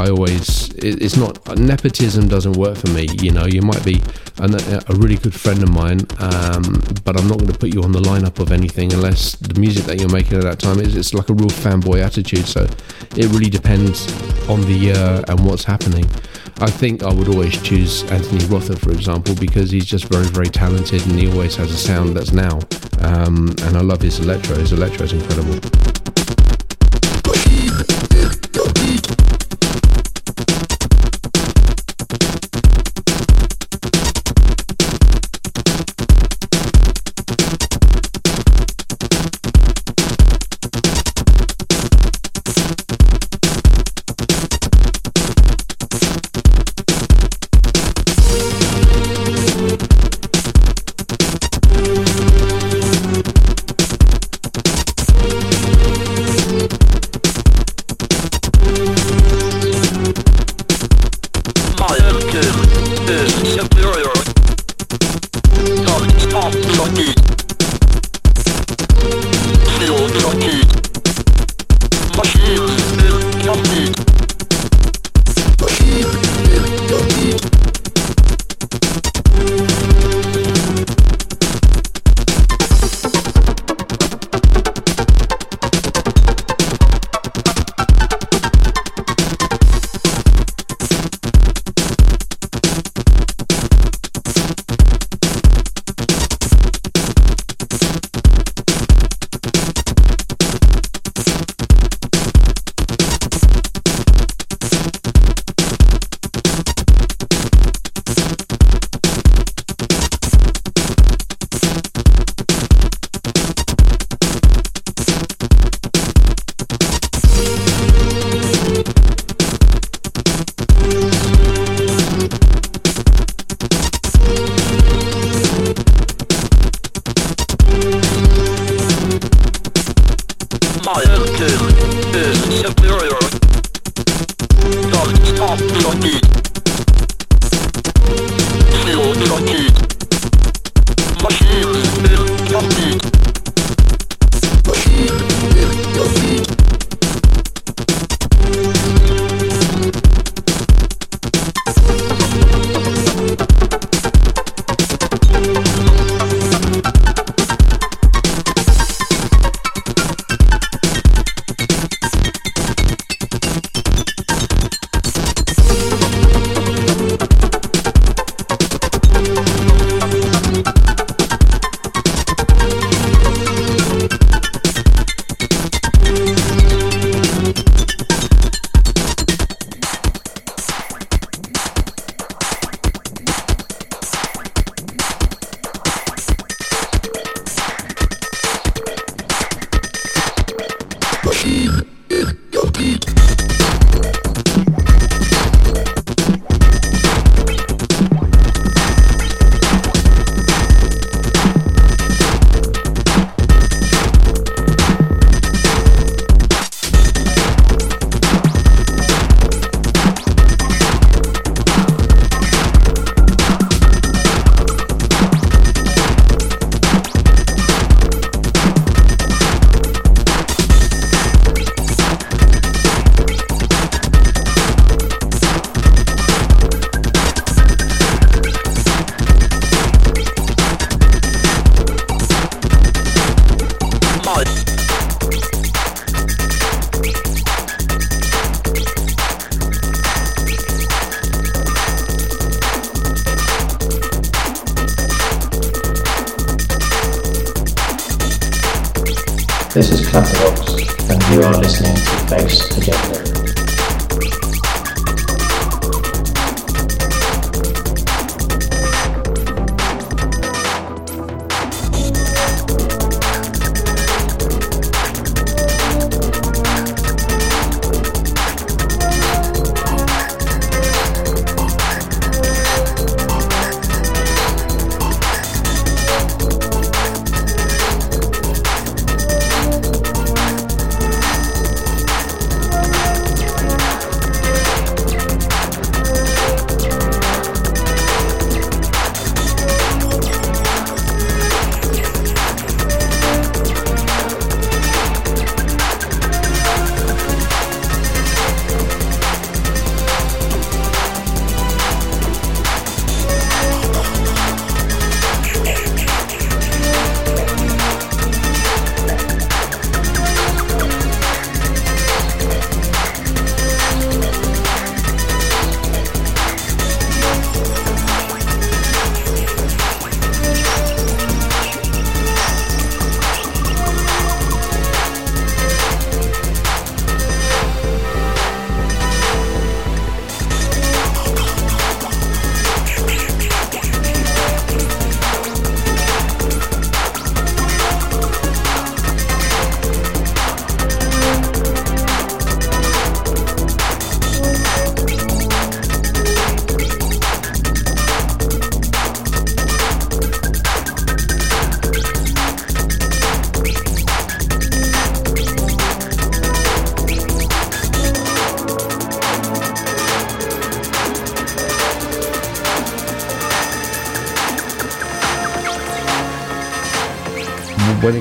I always, it, it's not nepotism doesn't work for me. You know, you might be an, a really good friend of mine, um, but I'm not going to put you on the lineup of anything unless the music that you're making at that time is it's like a real fanboy attitude. So it really depends on the year and what's happening. I think I would always choose Anthony Rother, for example, because he's just very, very talented and he always has a sound that's now. Um, and I love his electro. His electro is incredible.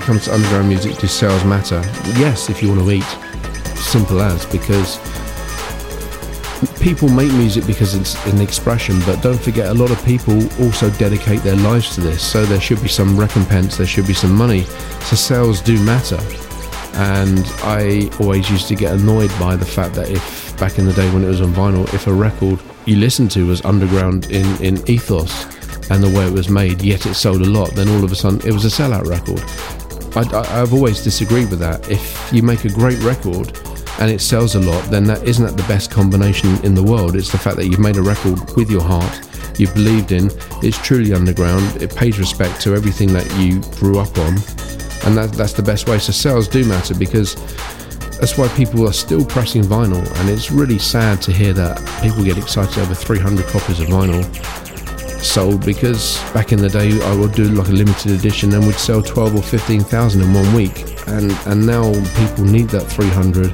Comes to underground music, do sales matter? Yes, if you want to eat. Simple as because people make music because it's an expression, but don't forget a lot of people also dedicate their lives to this. So there should be some recompense, there should be some money. So sales do matter. And I always used to get annoyed by the fact that if back in the day when it was on vinyl, if a record you listened to was underground in, in ethos and the way it was made, yet it sold a lot, then all of a sudden it was a sellout record. I, I've always disagreed with that. If you make a great record and it sells a lot, then that isn't that the best combination in the world. It's the fact that you've made a record with your heart, you've believed in, it's truly underground, it pays respect to everything that you grew up on, and that, that's the best way. So sales do matter because that's why people are still pressing vinyl, and it's really sad to hear that people get excited over 300 copies of vinyl sold because back in the day I would do like a limited edition and would sell 12 or 15,000 in one week. And and now people need that 300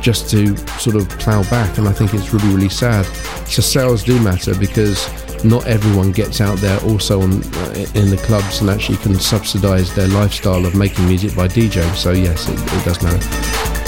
just to sort of plow back and I think it's really really sad. So sales do matter because not everyone gets out there also on, uh, in the clubs and actually can subsidize their lifestyle of making music by DJing so yes it, it does matter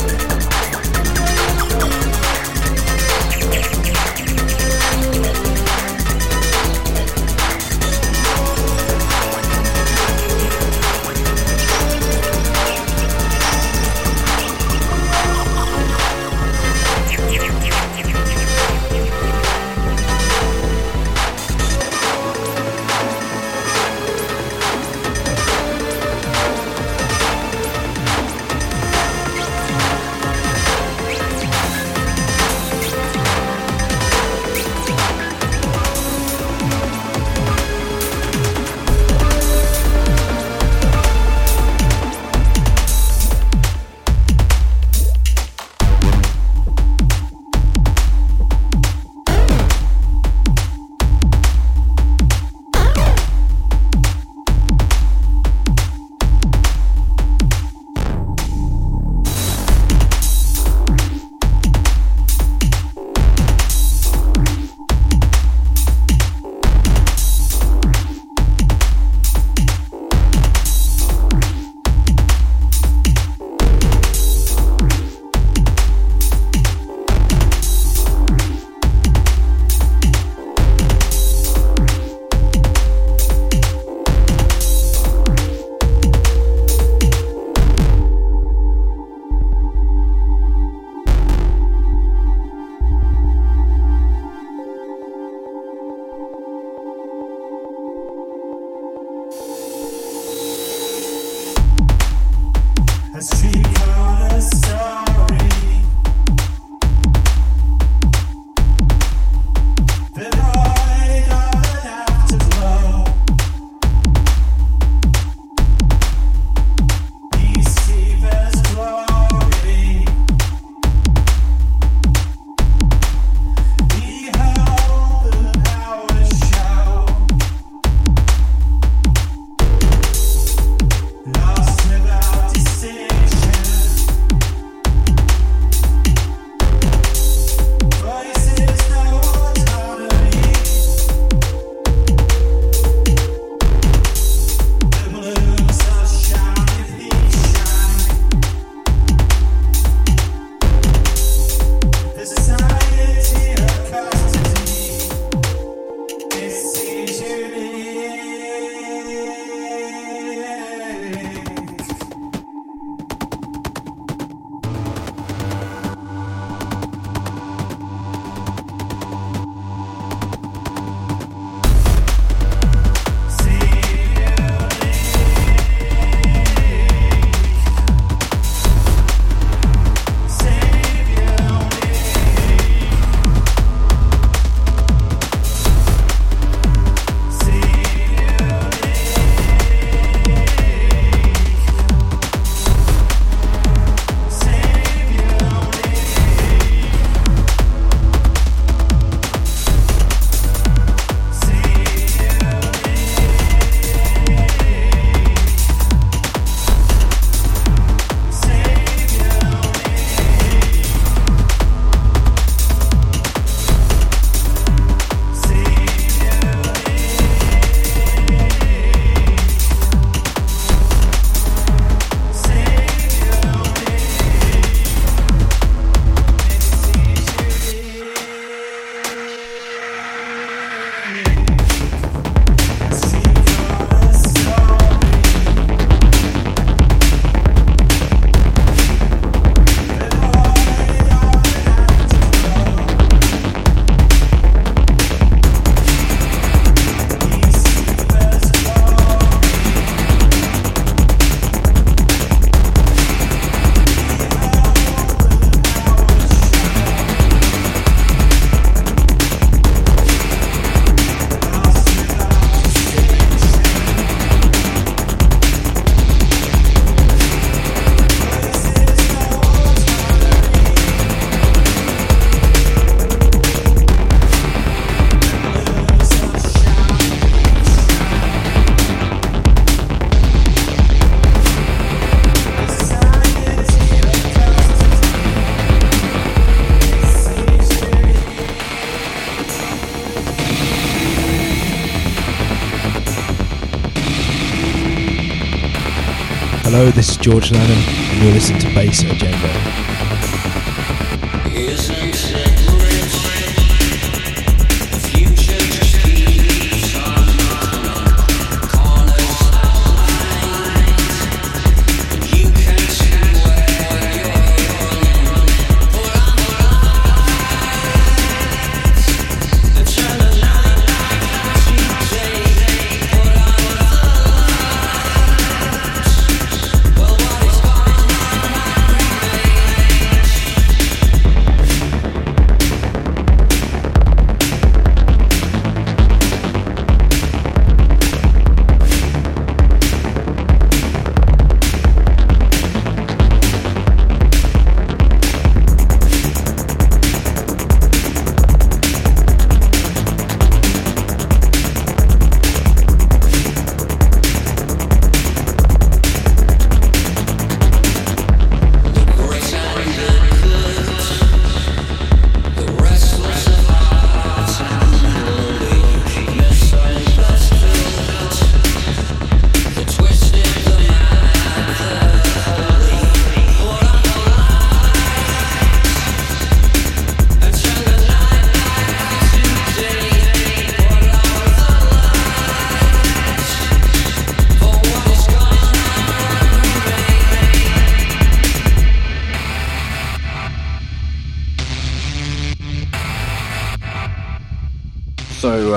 George Lanham, and you're listening to Bass Agenda. So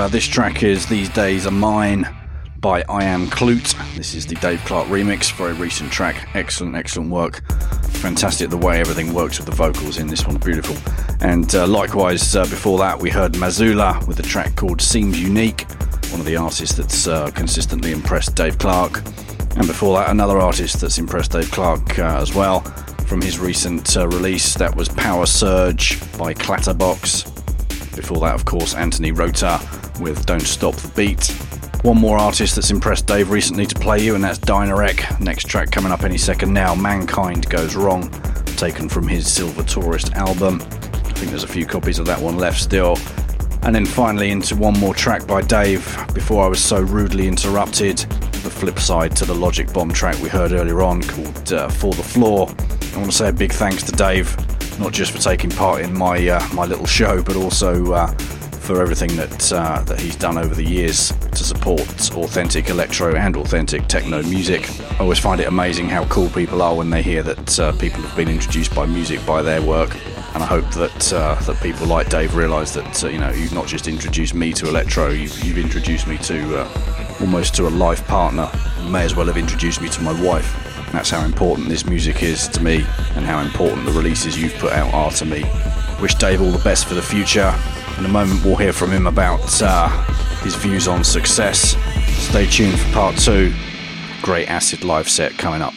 this track is These Days Are Mine by I Am Kloot. This is the Dave Clarke remix, very recent track. Excellent, excellent work. Fantastic the way everything works with the vocals in this one, beautiful. And uh, likewise, uh, before that, we heard Mazzula with a track called Seems Unique, one of the artists that's uh, consistently impressed Dave Clarke. And before that, another artist that's impressed Dave Clarke uh, as well from his recent uh, release. That was Power Surge by Clatterbox. Before that, of course, Anthony Rother with Don't Stop the Beat. One more artist that's impressed Dave recently to play you, and that's Dynarec. Next track coming up any second now Mankind Goes Wrong, taken from his Silver Tourist album. I think there's a few copies of that one left still. And then finally into one more track by Dave before I was so rudely interrupted. The flip side to the Logic Bomb track we heard earlier on called uh, For the Floor. I want to say a big thanks to Dave not just for taking part in my uh, my little show, but also uh, for everything that uh, that he's done over the years to support authentic electro and authentic techno music. I always find it amazing how cool people are when they hear that uh, people have been introduced by music by their work. And I hope that uh, that people like Dave realise that uh, you know you've not just introduced me to electro, you've, you've introduced me to almost to a life partner. You may as well have introduced me to my wife. That's how important this music is to me and how important the releases you've put out are to me. Wish Dave all the best for the future. In a moment, we'll hear from him about uh, his views on success. Stay tuned for part two. Great acid live set coming up.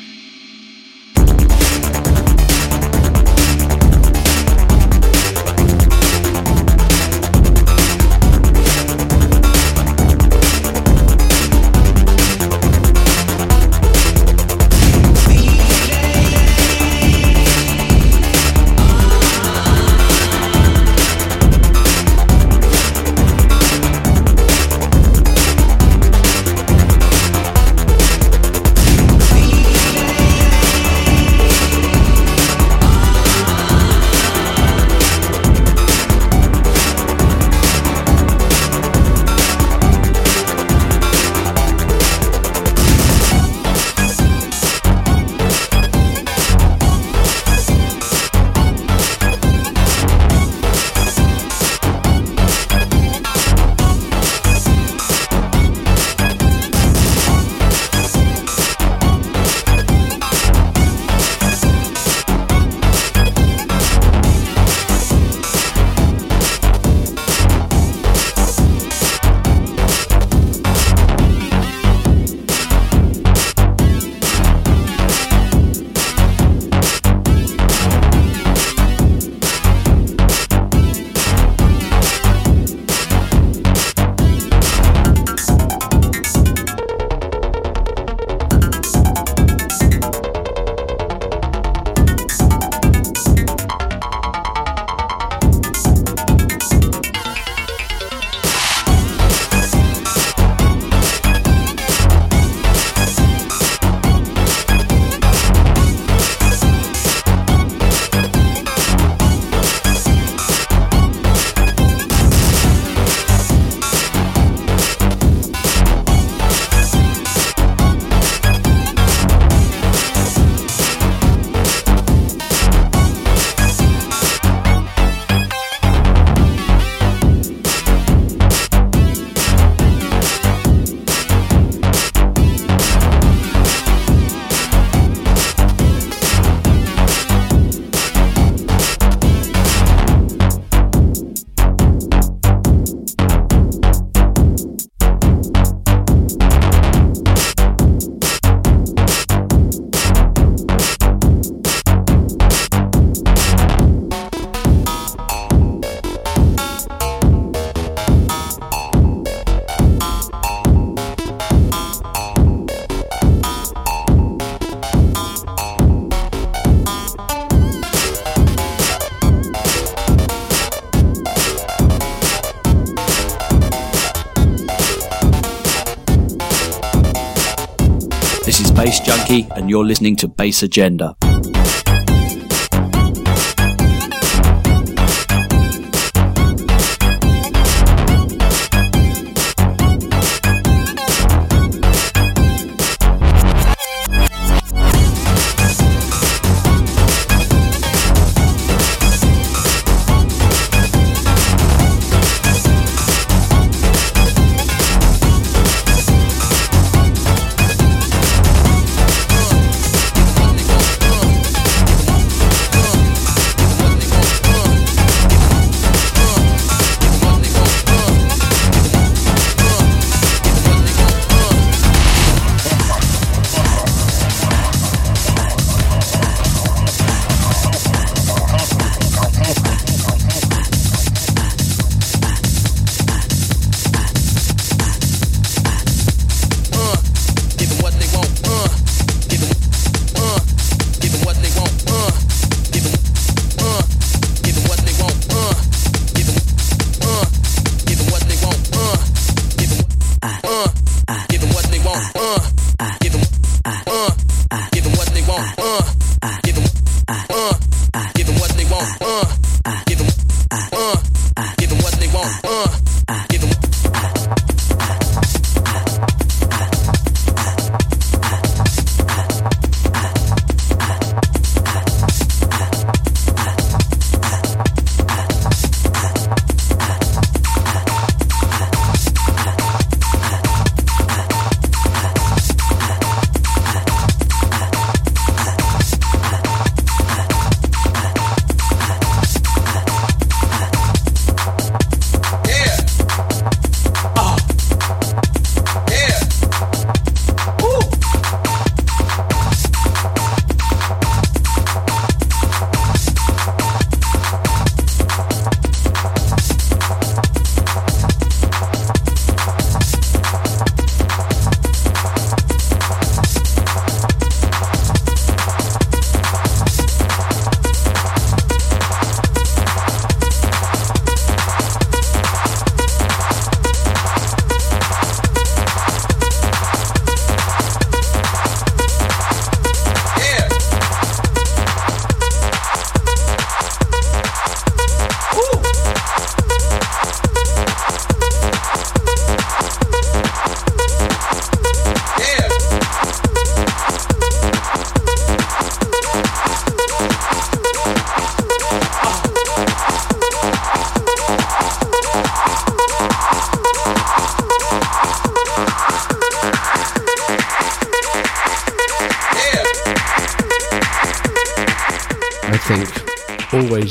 You're listening to Bass Agenda.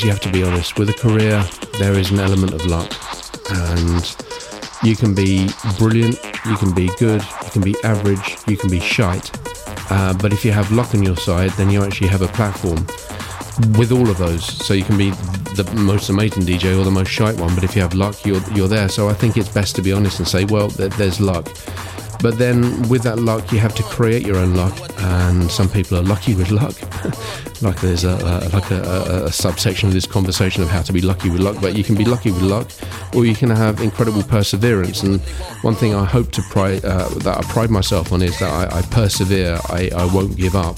You have to be honest. With a career, there is an element of luck, and you can be brilliant, you can be good, you can be average, you can be shite. Uh, but if you have luck on your side, then you actually have a platform with all of those. So you can be the most amazing DJ or the most shite one, but if you have luck, you're you're there. So I think it's best to be honest and say, well, there, there's luck. But then with that luck, you have to create your own luck, and some people are lucky with luck. like there's a, a like a, a, subsection of this conversation of how to be lucky with luck. But you can be lucky with luck, or you can have incredible perseverance. And one thing I hope to pride uh, that I pride myself on is that I, I persevere. I, I won't give up.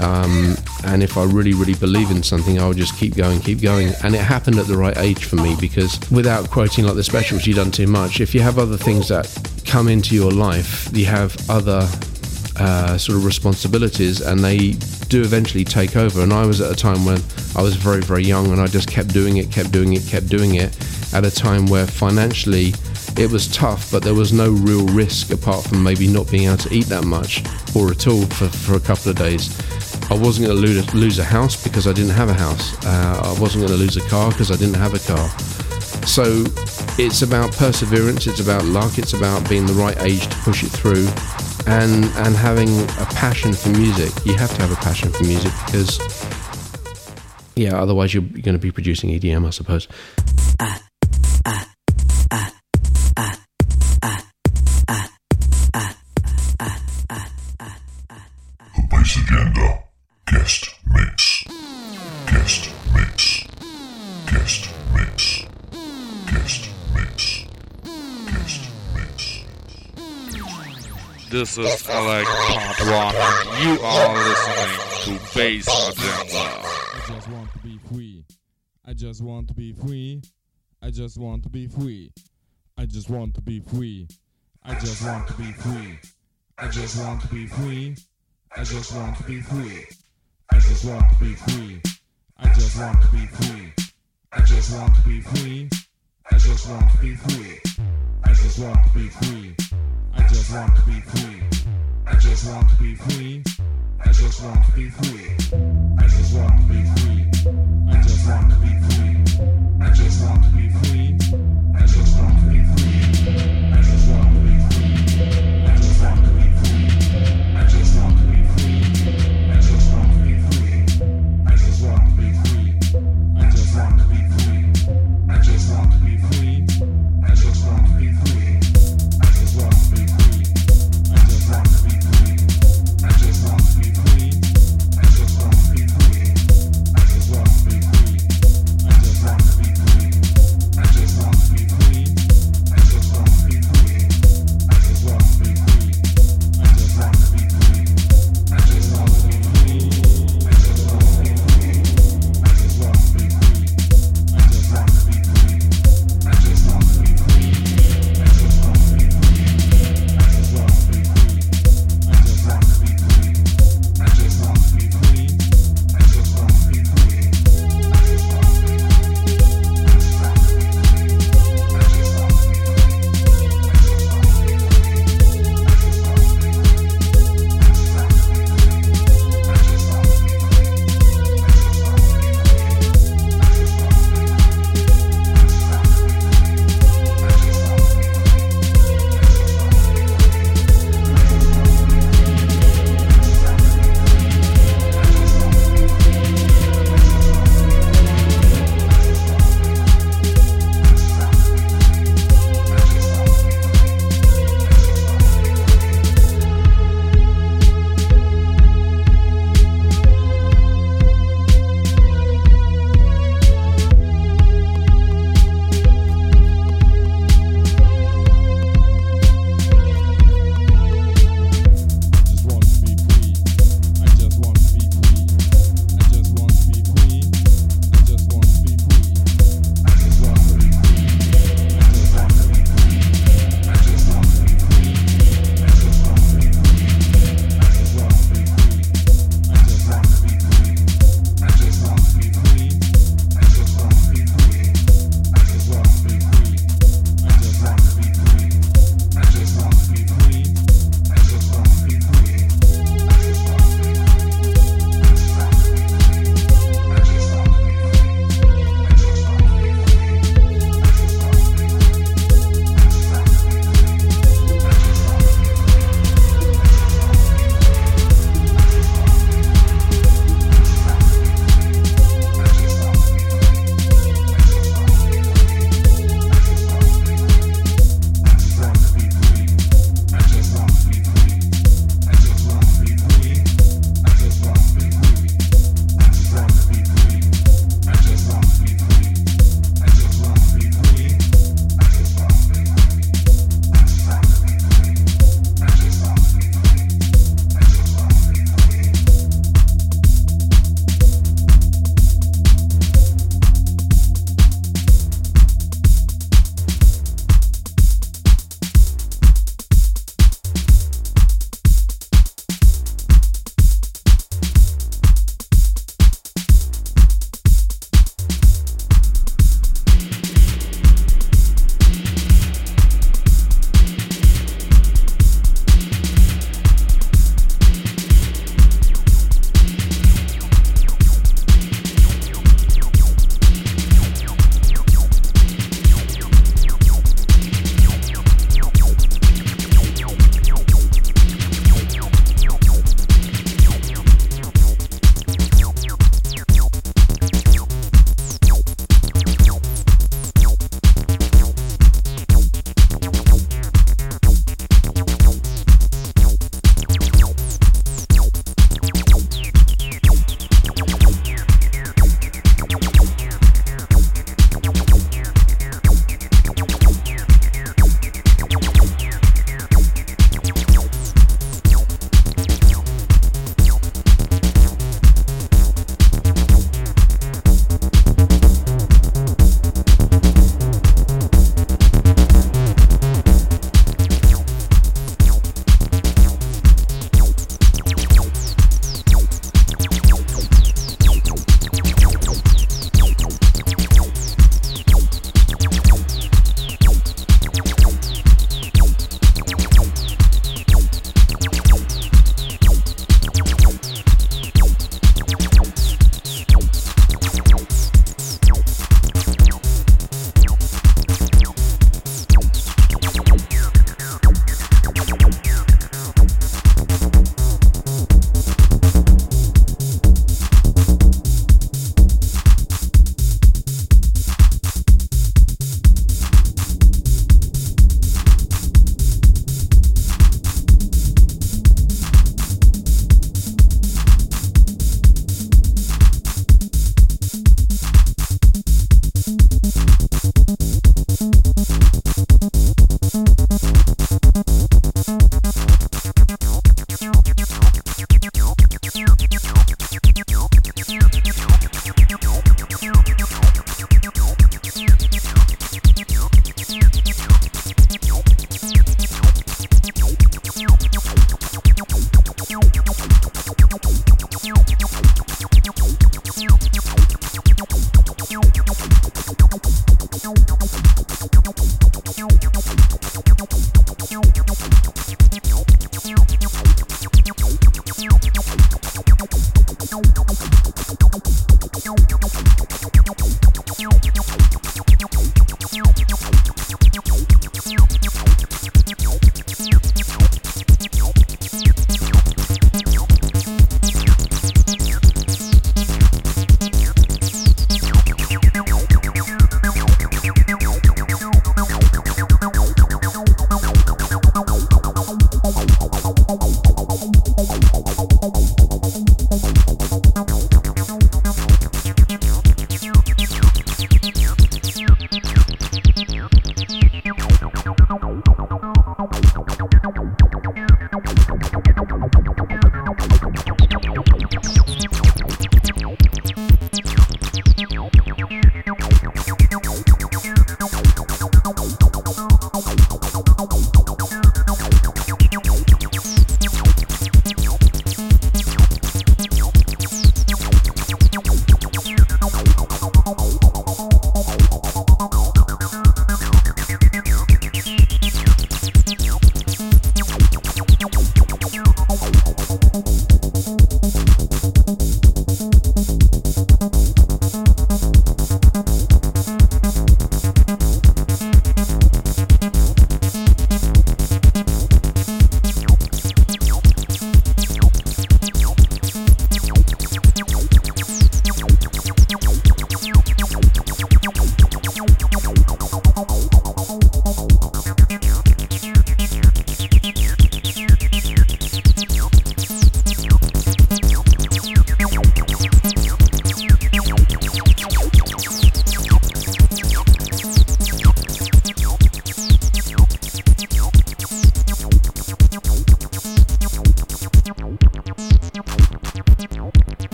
Um, and if I really, really believe in something, I'll just keep going, keep going. And it happened at the right age for me because without quoting like the specials, you've done too much. If you have other things that come into your life, you have other uh, sort of responsibilities and they do eventually take over. And I was at a time when I was very, very young and I just kept doing it, kept doing it, kept doing it at a time where financially it was tough, but there was no real risk apart from maybe not being able to eat that much or at all for, for a couple of days. I wasn't going to lose, lose a house because I didn't have a house. Uh, I wasn't going to lose a car because I didn't have a car. So it's about perseverance, it's about luck, it's about being the right age to push it through and and having a passion for music. You have to have a passion for music because yeah, otherwise you're, you're going to be producing EDM, I suppose. Part 1, and you are listening to Bass Agenda. I just want to be free. I just want to be free. I just want to be free. I just want to be free. I just want to be free. I just want to be free. I just want to be free. I just want to be free. I just want to be free. I just want to be free. I just want to be free. I just want to be free. I just want to be free. I just want to be free. I just want to be free. I just want to be free. I just want to be free. I just want to be.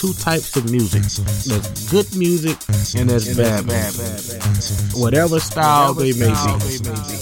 Two types of music. There's good music and there's bad music. Whatever style they may be.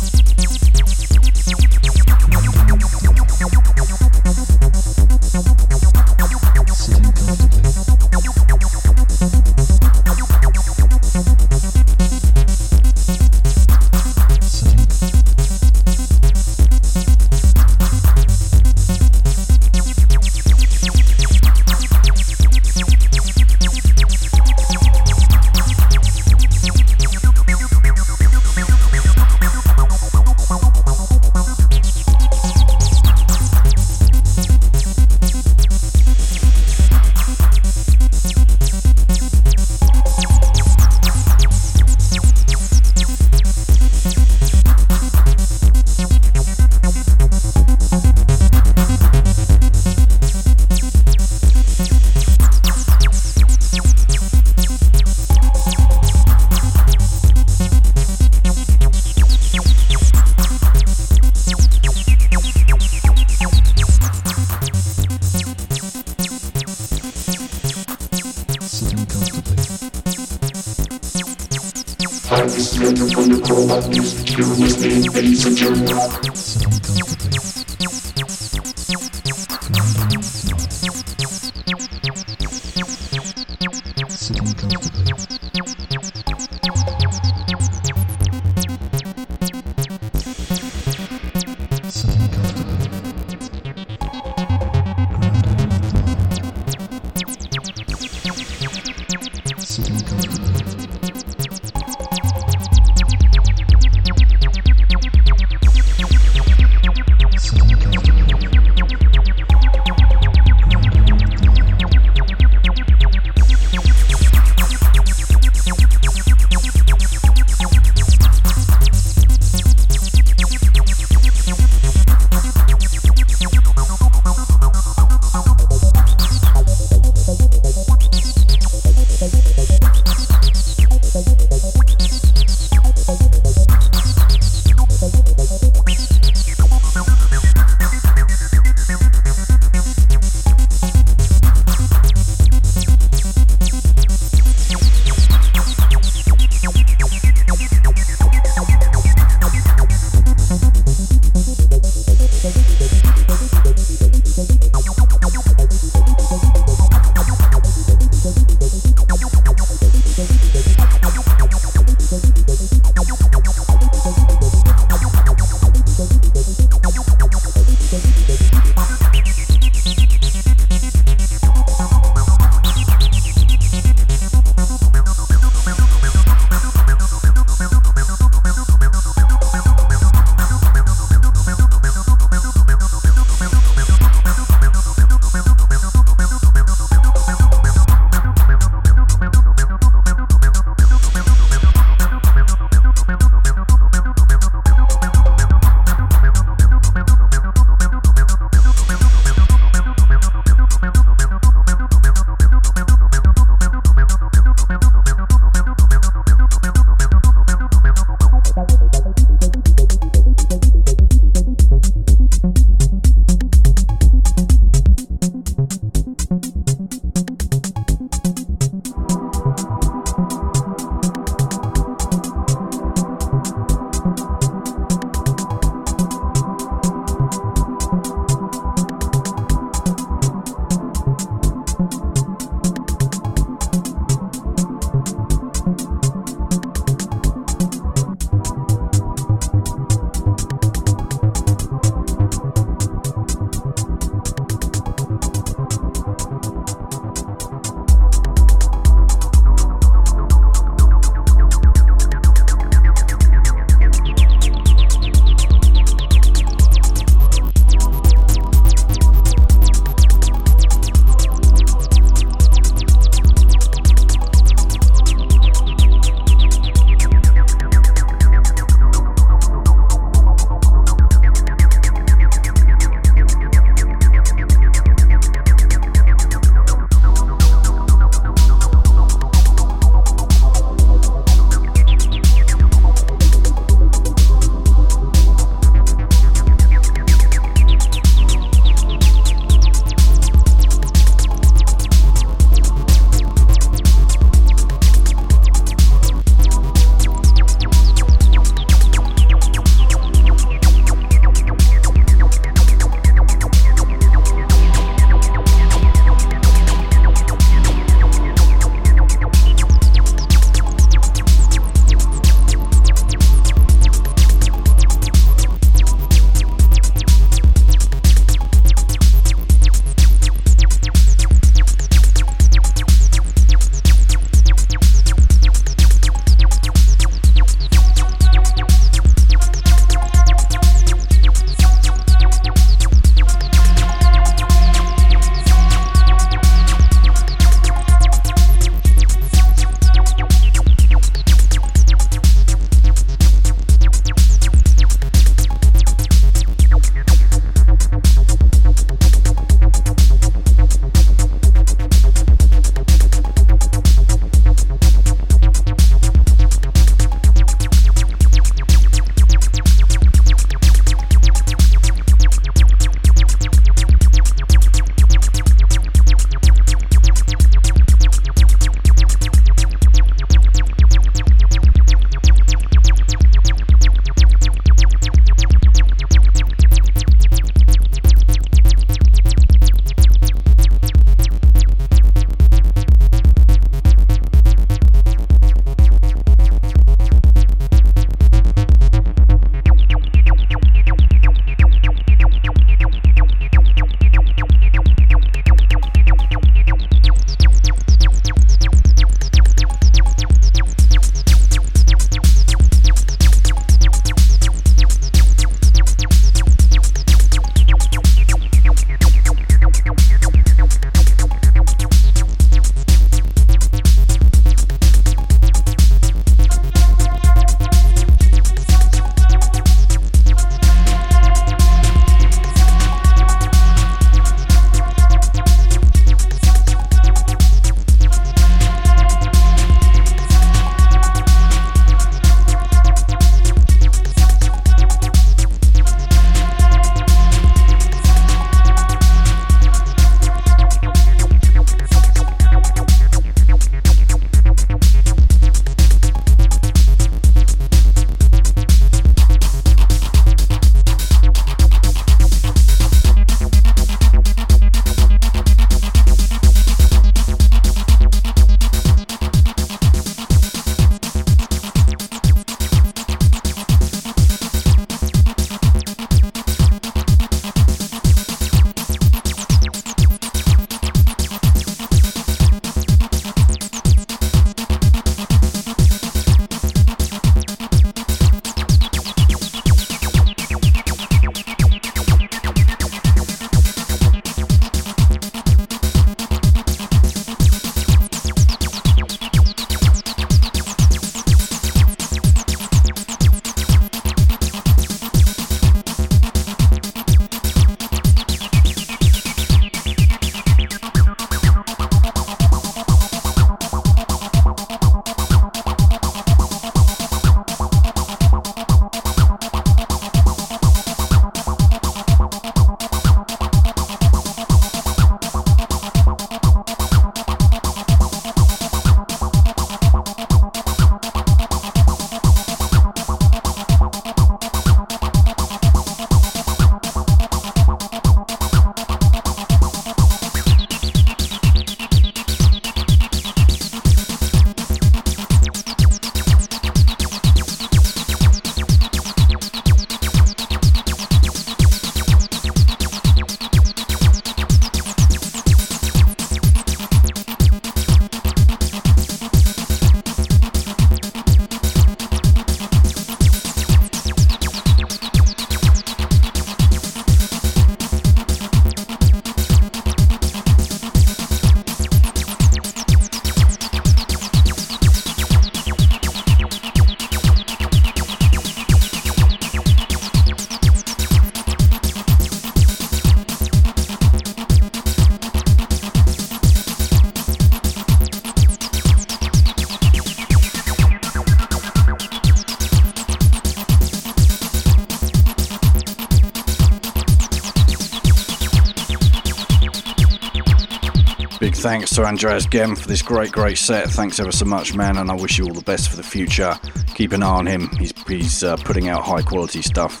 To Andreas Gehm for this great, great set. Thanks ever so much, man, and I wish you all the best for the future. Keep an eye on him. He's, he's uh, putting out high quality stuff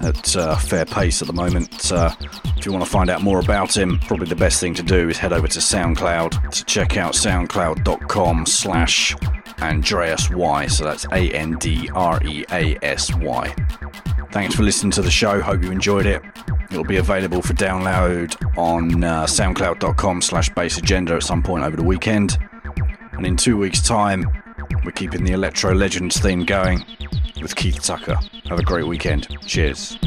at uh, fair pace at the moment. Uh, if you want to find out more about him, probably the best thing to do is head over to SoundCloud to check out soundcloud.com slash Andreas Y. So that's A N D R E A S Y. Thanks for listening to the show. Hope you enjoyed it. It'll be available for download on uh, soundcloud.com slash Bass Agenda at some point over the weekend. And in two weeks' time, we're keeping the Electro Legends theme going with Keith Tucker. Have a great weekend. Cheers.